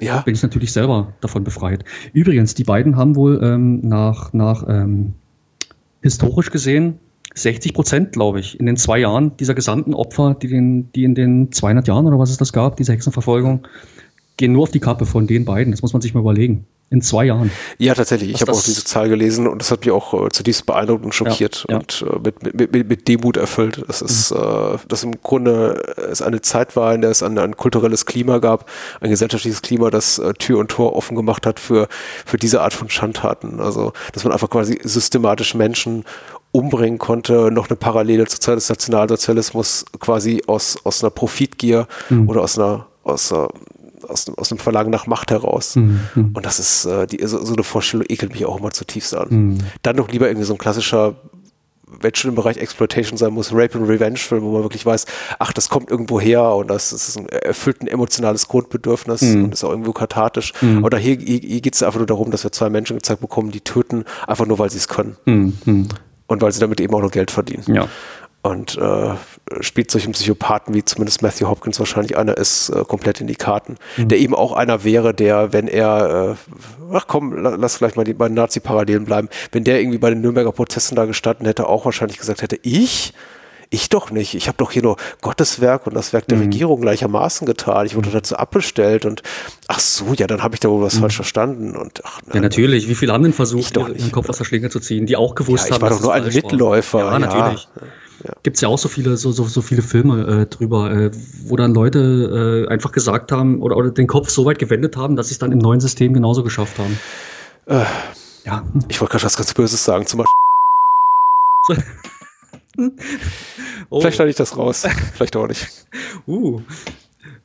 ja. bin ich natürlich selber davon befreit. Übrigens, die beiden haben wohl ähm, nach, nach ähm, historisch gesehen 60 Prozent, glaube ich, in den zwei Jahren dieser gesamten Opfer, die, den, die in den 200 Jahren oder was es das gab, diese Hexenverfolgung, gehen nur auf die Kappe von den beiden. Das muss man sich mal überlegen. In zwei Jahren. Ja, tatsächlich. Ich habe auch diese Zahl gelesen und das hat mich auch äh, zutiefst beeindruckt und schockiert ja, ja. und äh, mit, mit, mit, mit, Demut erfüllt. Das ist, mhm. äh, dass im Grunde es eine Zeit war, in der es ein, ein kulturelles Klima gab, ein gesellschaftliches Klima, das äh, Tür und Tor offen gemacht hat für, für diese Art von Schandtaten. Also, dass man einfach quasi systematisch Menschen umbringen konnte, noch eine Parallele zur Zeit des Nationalsozialismus quasi aus, aus einer Profitgier mhm. oder aus einer, aus einer aus, aus dem Verlangen nach Macht heraus. Mhm. Und das ist, äh, die, so, so, eine Vorstellung ekelt mich auch immer zutiefst an. Mhm. Dann doch lieber irgendwie so ein klassischer, wenn schon im Bereich Exploitation sein muss, Rape and Revenge Film, wo man wirklich weiß, ach, das kommt irgendwo her und das, das ist ein, erfüllt ein emotionales Grundbedürfnis mhm. und ist auch irgendwo kathartisch. Mhm. Oder hier, hier, hier geht es einfach nur darum, dass wir zwei Menschen gezeigt bekommen, die töten, einfach nur, weil sie es können. Mhm. Mhm. Und weil sie damit eben auch noch Geld verdienen. Ja und äh, spielt solchen Psychopathen, wie zumindest Matthew Hopkins wahrscheinlich einer ist, äh, komplett in die Karten. Mhm. Der eben auch einer wäre, der, wenn er, äh, ach komm, lass vielleicht mal die beiden Nazi-Parallelen bleiben, wenn der irgendwie bei den Nürnberger Protesten da gestanden hätte, auch wahrscheinlich gesagt hätte, ich? Ich doch nicht. Ich habe doch hier nur Gottes Werk und das Werk der mhm. Regierung gleichermaßen getan. Ich wurde dazu abbestellt und ach so, ja, dann habe ich da wohl was mhm. falsch verstanden. Und ach, ja, natürlich. Wie viele haben denn versucht, ihren Kopf aus der Schlinge zu ziehen, die auch gewusst ja, ich haben, war doch nur ein Mitläufer. Ja, natürlich. Ja. Ja. Gibt es ja auch so viele, so, so, so viele Filme äh, drüber, äh, wo dann Leute äh, einfach gesagt haben oder, oder den Kopf so weit gewendet haben, dass sie es dann im neuen System genauso geschafft haben. Äh, ja. Ich wollte gerade was ganz Böses sagen, zum Beispiel. oh. Vielleicht schneide ich das raus, vielleicht auch nicht. Uh.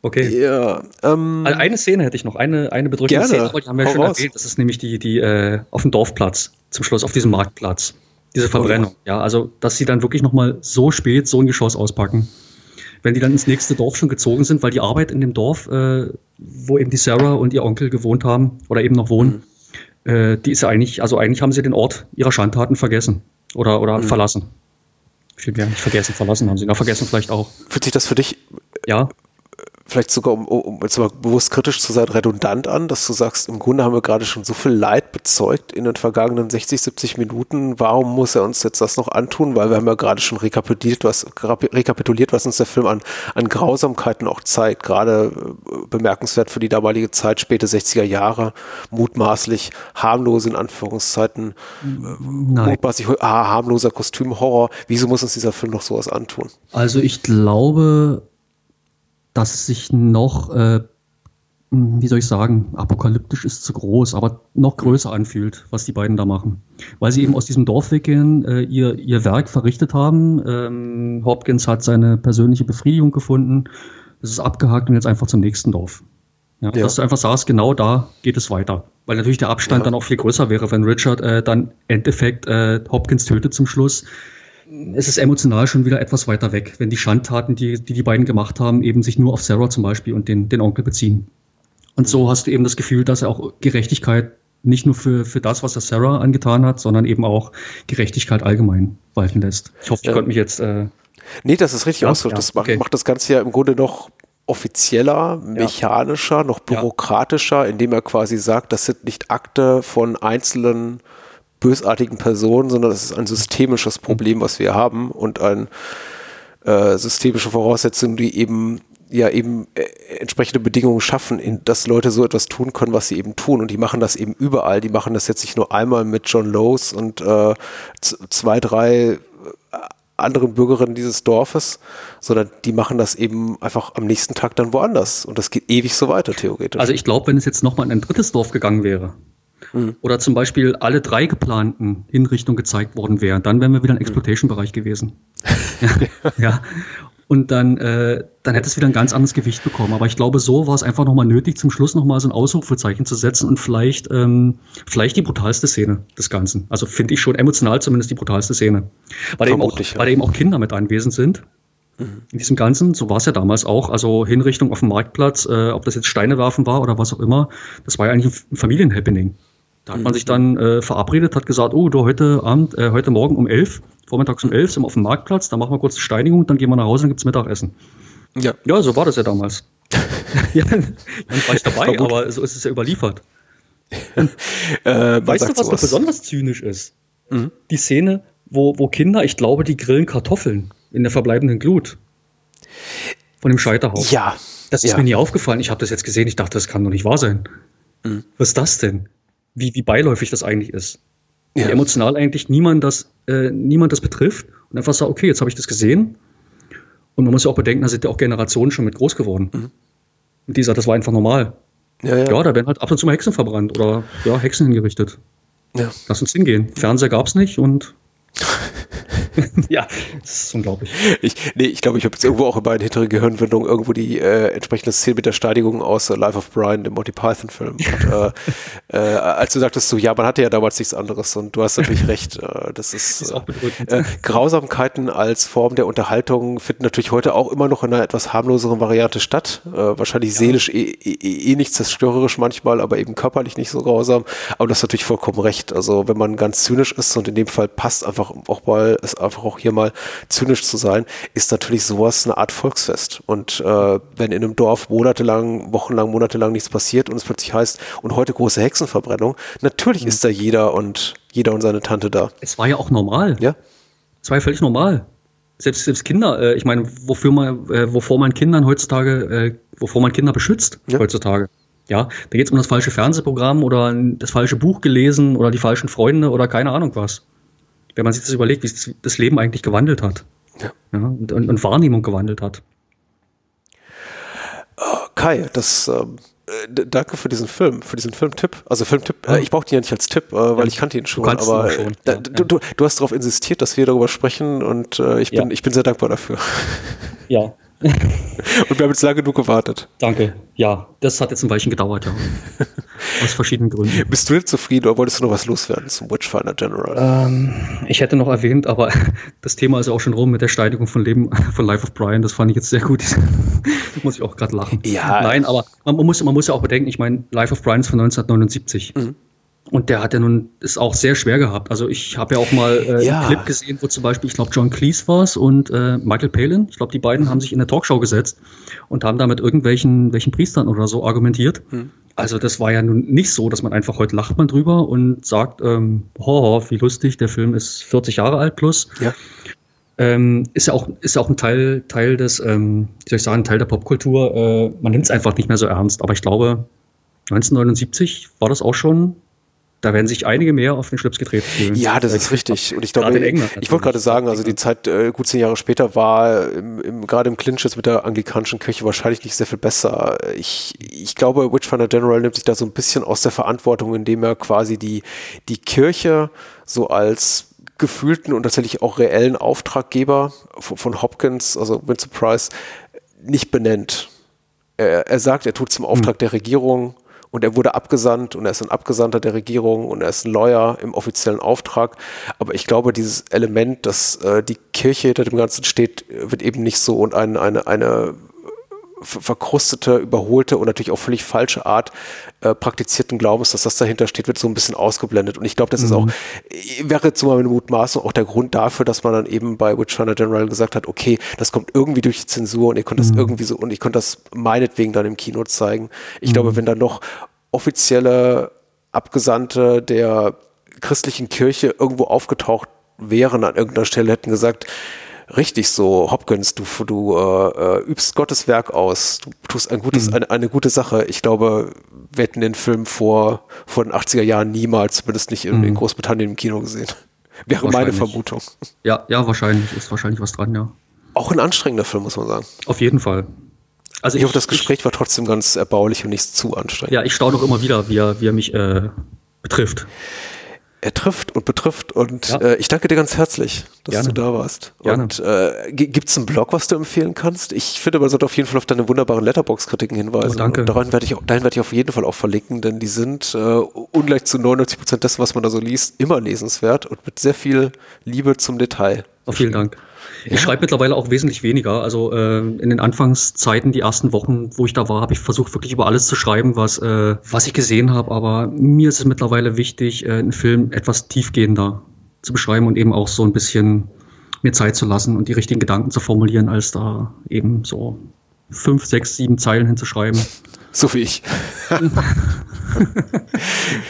Okay. Ja, ähm, also eine Szene hätte ich noch, eine, eine bedrückende Szene, aber die haben wir ja schon raus. erwähnt. Das ist nämlich die, die äh, auf dem Dorfplatz, zum Schluss, auf diesem Marktplatz. Diese Verbrennung, ja. Also, dass sie dann wirklich nochmal so spät so ein Geschoss auspacken. Wenn die dann ins nächste Dorf schon gezogen sind, weil die Arbeit in dem Dorf, äh, wo eben die Sarah und ihr Onkel gewohnt haben oder eben noch wohnen, mhm. äh, die ist ja eigentlich, also eigentlich haben sie den Ort ihrer Schandtaten vergessen oder, oder mhm. verlassen. Vielmehr nicht vergessen, verlassen haben sie. Na, vergessen vielleicht auch. Fühlt sich das für dich ja vielleicht sogar, um, um jetzt mal bewusst kritisch zu sein, redundant an, dass du sagst, im Grunde haben wir gerade schon so viel Leid bezeugt in den vergangenen 60, 70 Minuten. Warum muss er uns jetzt das noch antun? Weil wir haben ja gerade schon rekapituliert, was, rekapituliert, was uns der Film an, an Grausamkeiten auch zeigt. Gerade äh, bemerkenswert für die damalige Zeit, späte 60er Jahre, mutmaßlich harmlose in Anführungszeiten, Nein. mutmaßlich ah, harmloser Kostümhorror. Wieso muss uns dieser Film noch sowas antun? Also ich glaube, dass es sich noch, äh, wie soll ich sagen, apokalyptisch ist zu groß, aber noch größer anfühlt, was die beiden da machen. Weil sie eben aus diesem Dorf weggehen, äh, ihr, ihr Werk verrichtet haben. Ähm, Hopkins hat seine persönliche Befriedigung gefunden. Es ist abgehakt und jetzt einfach zum nächsten Dorf. Ja, ja. Dass du einfach sagst, genau da geht es weiter. Weil natürlich der Abstand ja. dann auch viel größer wäre, wenn Richard äh, dann Endeffekt äh, Hopkins tötet zum Schluss es ist emotional schon wieder etwas weiter weg, wenn die Schandtaten, die, die die beiden gemacht haben, eben sich nur auf Sarah zum Beispiel und den, den Onkel beziehen. Und so hast du eben das Gefühl, dass er auch Gerechtigkeit nicht nur für, für das, was er Sarah angetan hat, sondern eben auch Gerechtigkeit allgemein walten lässt. Ich hoffe, ich ja. konnte mich jetzt. Äh, nee, das ist richtig ja, ausgedrückt. Das macht, okay. macht das Ganze ja im Grunde noch offizieller, mechanischer, ja. noch bürokratischer, indem er quasi sagt, das sind nicht Akte von einzelnen bösartigen Personen, sondern das ist ein systemisches Problem, was wir haben und ein äh, systemische Voraussetzungen, die eben ja eben äh, entsprechende Bedingungen schaffen, dass Leute so etwas tun können, was sie eben tun. Und die machen das eben überall. Die machen das jetzt nicht nur einmal mit John Lowes und äh, zwei, drei äh, anderen Bürgerinnen dieses Dorfes, sondern die machen das eben einfach am nächsten Tag dann woanders. Und das geht ewig so weiter, theoretisch. Also ich glaube, wenn es jetzt nochmal in ein drittes Dorf gegangen wäre, Mhm. Oder zum Beispiel alle drei geplanten Hinrichtungen gezeigt worden wären, dann wären wir wieder im Exploitation-Bereich gewesen. ja, ja. Und dann, äh, dann hätte es wieder ein ganz anderes Gewicht bekommen. Aber ich glaube, so war es einfach nochmal nötig, zum Schluss nochmal so ein Ausrufezeichen zu setzen und vielleicht, ähm, vielleicht die brutalste Szene des Ganzen. Also finde ich schon emotional zumindest die brutalste Szene. Weil, eben auch, ja. weil eben auch Kinder mit anwesend sind. In diesem Ganzen, so war es ja damals auch, also Hinrichtung auf dem Marktplatz, äh, ob das jetzt Steine werfen war oder was auch immer, das war ja eigentlich ein Familienhappening. Da hat man sich dann äh, verabredet, hat gesagt, oh, du heute Abend, äh, heute Morgen um elf, vormittags um elf sind wir auf dem Marktplatz, dann machen wir kurz die Steinigung, dann gehen wir nach Hause, dann gibt's Mittagessen. Ja. Ja, so war das ja damals. ja, dann war ich dabei, Vermutlich. aber so ist es ja überliefert. Äh, Weißt du, was noch besonders zynisch ist? Die Szene, wo, wo Kinder, ich glaube, die grillen Kartoffeln in der verbleibenden Glut. Von dem Scheiterhaufen. Ja. Das ist ja. mir nie aufgefallen. Ich habe das jetzt gesehen. Ich dachte, das kann doch nicht wahr sein. Mhm. Was ist das denn? Wie, wie beiläufig das eigentlich ist. Ja. Wie emotional eigentlich niemand das, äh, niemand das betrifft. Und einfach sagt, okay, jetzt habe ich das gesehen. Und man muss ja auch bedenken, da sind ja auch Generationen schon mit groß geworden. Und die sagt, das war einfach normal. Ja, ja. Ja, da werden halt ab und zu mal Hexen verbrannt oder ja, Hexen hingerichtet. ja. Lass uns hingehen. Fernseher gab's nicht und ja, das ist unglaublich. Ich, nee, ich glaube, ich habe jetzt irgendwo auch in meinen hinteren Gehirnwindungen irgendwo die äh, entsprechende Szene mit der Steinigung aus äh, Life of Brian, dem Monty Python-Film. Und äh, äh, als du sagtest so, ja, man hatte ja damals nichts anderes und du hast natürlich recht. Äh, das ist, Ist äh, Grausamkeiten als Form der Unterhaltung finden natürlich heute auch immer noch in einer etwas harmloseren Variante statt. Wahrscheinlich seelisch eh, eh, eh nicht zerstörerisch manchmal, aber eben körperlich nicht so grausam. Aber du hast natürlich vollkommen recht. Also wenn man ganz zynisch ist und in dem Fall passt einfach auch mal, einfach auch hier mal zynisch zu sein, ist natürlich sowas eine Art Volksfest. Und äh, wenn in einem Dorf monatelang, wochenlang, monatelang nichts passiert und es plötzlich heißt, und heute große Hexenverbrennung, natürlich ist da jeder und jeder und seine Tante da. Es war ja auch normal. Ja? Es war ja völlig normal. Selbst, selbst Kinder, äh, ich meine, wofür man, äh, wovor man Kindern heutzutage, äh, wovor man Kinder beschützt Ja. heutzutage. Ja, da geht es um das falsche Fernsehprogramm oder das falsche Buch gelesen oder die falschen Freunde oder keine Ahnung was. Wenn man sich das überlegt, wie sich das Leben eigentlich gewandelt hat. Ja. und, und, und Wahrnehmung gewandelt hat. Kai, das ähm, äh, danke für diesen Film, für diesen Filmtipp. Also Filmtipp, äh, ich brauchte ihn ja nicht als Tipp, äh, weil ich kannte ihn schon, ihn aber schon, äh, ja, du, du, du hast darauf insistiert, dass wir darüber sprechen und äh, ich, bin, Ja. ich bin sehr dankbar dafür. Ja, Und wir haben jetzt lange genug gewartet. danke. Ja, das hat jetzt ein Weilchen gedauert, ja. Aus verschiedenen Gründen. Bist du jetzt zufrieden oder wolltest du noch was loswerden zum Witchfinder General? Ähm, ich hätte noch erwähnt, aber das Thema ist ja auch schon rum mit der Steinigung von Leben von Life of Brian. Das fand ich jetzt sehr gut. muss ich auch gerade lachen. Ja. Nein, aber man, man, muss, man muss ja auch bedenken, ich meine, Life of Brian ist von 1979. Mhm. Und der hat ja nun ist auch sehr schwer gehabt. Also ich habe ja auch mal äh, Ja. einen Clip gesehen, wo zum Beispiel, ich glaube, John Cleese war es und äh, Michael Palin. Ich glaube, die beiden Mhm. haben sich in eine Talkshow gesetzt und haben da mit irgendwelchen welchen Priestern oder so argumentiert. Mhm. Also das war ja nun nicht so, dass man einfach heute lacht man drüber und sagt, ähm, ho, wie lustig, der Film ist 40 Jahre alt plus. Ja. Ähm, ist ja auch, ist ja auch ein Teil, Teil des, ähm, wie soll ich sagen, Teil der Popkultur. Äh, man nimmt es einfach nicht mehr so ernst. Aber ich glaube, 1979 war das auch schon, da werden sich einige mehr auf den Schlips getreten fühlen. Ja, das ist richtig. Und ich glaube, in England ich wollte gerade sagen, also die Zeit äh, gut zehn Jahre später war im, im, gerade im Clinch jetzt mit der anglikanischen Kirche wahrscheinlich nicht sehr viel besser. Ich, ich glaube, Witchfinder General nimmt sich da so ein bisschen aus der Verantwortung, indem er quasi die, die Kirche so als gefühlten und tatsächlich auch reellen Auftraggeber von, von Hopkins, also Vincent Price, nicht benennt. Er, er sagt, er tut es im Auftrag der Regierung und er wurde abgesandt und er ist ein Abgesandter der Regierung und er ist ein Lawyer im offiziellen Auftrag. Aber ich glaube, dieses Element, dass äh, die Kirche hinter dem Ganzen steht, wird eben nicht so und ein, eine, eine verkrustete, überholte und natürlich auch völlig falsche Art äh, praktizierten Glaubens, dass das dahinter steht, wird so ein bisschen ausgeblendet. Und ich glaube, das ist auch, äh, wäre zu meiner Mutmaßung auch der Grund dafür, dass man dann eben bei Witchfinder General gesagt hat, okay, das kommt irgendwie durch die Zensur und ihr könnt das irgendwie so, und ich konnte das meinetwegen dann im Kino zeigen. Ich glaube, wenn da noch offizielle Abgesandte der christlichen Kirche irgendwo aufgetaucht wären an irgendeiner Stelle, hätten gesagt, richtig so, Hopkins, du, du äh, äh, übst Gottes Werk aus, du tust ein gutes, eine, eine gute Sache. Ich glaube, wir hätten den Film vor, vor den 80er Jahren niemals, zumindest nicht in, in Großbritannien im Kino gesehen. Wäre meine. Vermutung. Ja, ja, wahrscheinlich. Ist wahrscheinlich was dran, ja. Auch ein anstrengender Film, muss man sagen. Auf jeden Fall. Also Ich hoffe, das Gespräch war trotzdem ganz erbaulich und nicht zu anstrengend. ja, ich staune auch immer wieder, wie er, wie er mich äh, betrifft. Er trifft und betrifft. Und ja. äh, ich danke dir ganz herzlich, dass Gerne. du da warst. Gerne. Und äh, gibt es einen Blog, was du empfehlen kannst? Ich finde, man sollte auf jeden Fall auf deine wunderbaren Letterbox-Kritiken hinweisen. Oh, danke. Und daran werde ich, dahin werde ich auf jeden Fall auch verlinken, denn die sind äh, ungleich zu 99 Prozent dessen, was man da so liest, immer lesenswert und mit sehr viel Liebe zum Detail. Oh, vielen Dank. Ja. Ich schreibe mittlerweile auch wesentlich weniger. Also äh, in den Anfangszeiten, die ersten Wochen, wo ich da war, habe ich versucht, wirklich über alles zu schreiben, was, äh, was ich gesehen habe. Aber mir ist es mittlerweile wichtig, äh, einen Film etwas tiefgehender zu beschreiben und eben auch so ein bisschen mir Zeit zu lassen und die richtigen Gedanken zu formulieren, als da eben so fünf, sechs, sieben Zeilen hinzuschreiben. So wie ich.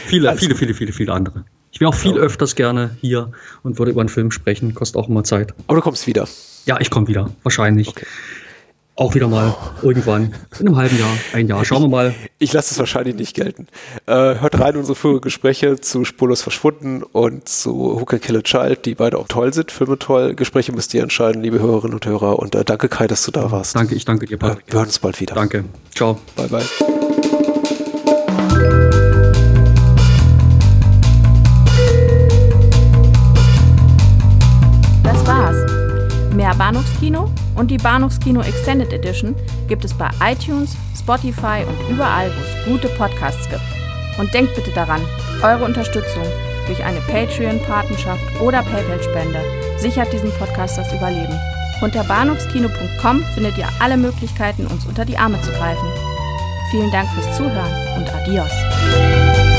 viele, viele, viele, viele, viele andere. Ich wäre auch viel ja. öfters gerne hier und würde über einen Film sprechen, kostet auch immer Zeit. Aber du kommst wieder. Ja, ich komme wieder, wahrscheinlich. Okay. Auch wieder mal irgendwann in einem halben Jahr, ein Jahr. Schauen wir mal. Ich lasse es wahrscheinlich nicht gelten. Äh, hört rein unsere früheren Gespräche zu Spurlos Verschwunden und zu Who Can Kill a Child, die beide auch toll sind, Filme toll. Gespräche müsst ihr entscheiden, liebe Hörerinnen und Hörer. Und äh, danke Kai, dass du da warst. Danke, ich danke dir, Patrick. Äh, wir hören uns bald wieder. Danke. Ciao. Bye, bye. Mehr Bahnhofskino und die Bahnhofskino Extended Edition gibt es bei iTunes, Spotify und überall, wo es gute Podcasts gibt. Und denkt bitte daran, eure Unterstützung durch eine Patreon-Patenschaft oder PayPal-Spende sichert diesem Podcast das Überleben. Unter bahnhofskino.com findet ihr alle Möglichkeiten, uns unter die Arme zu greifen. Vielen Dank fürs Zuhören und adios.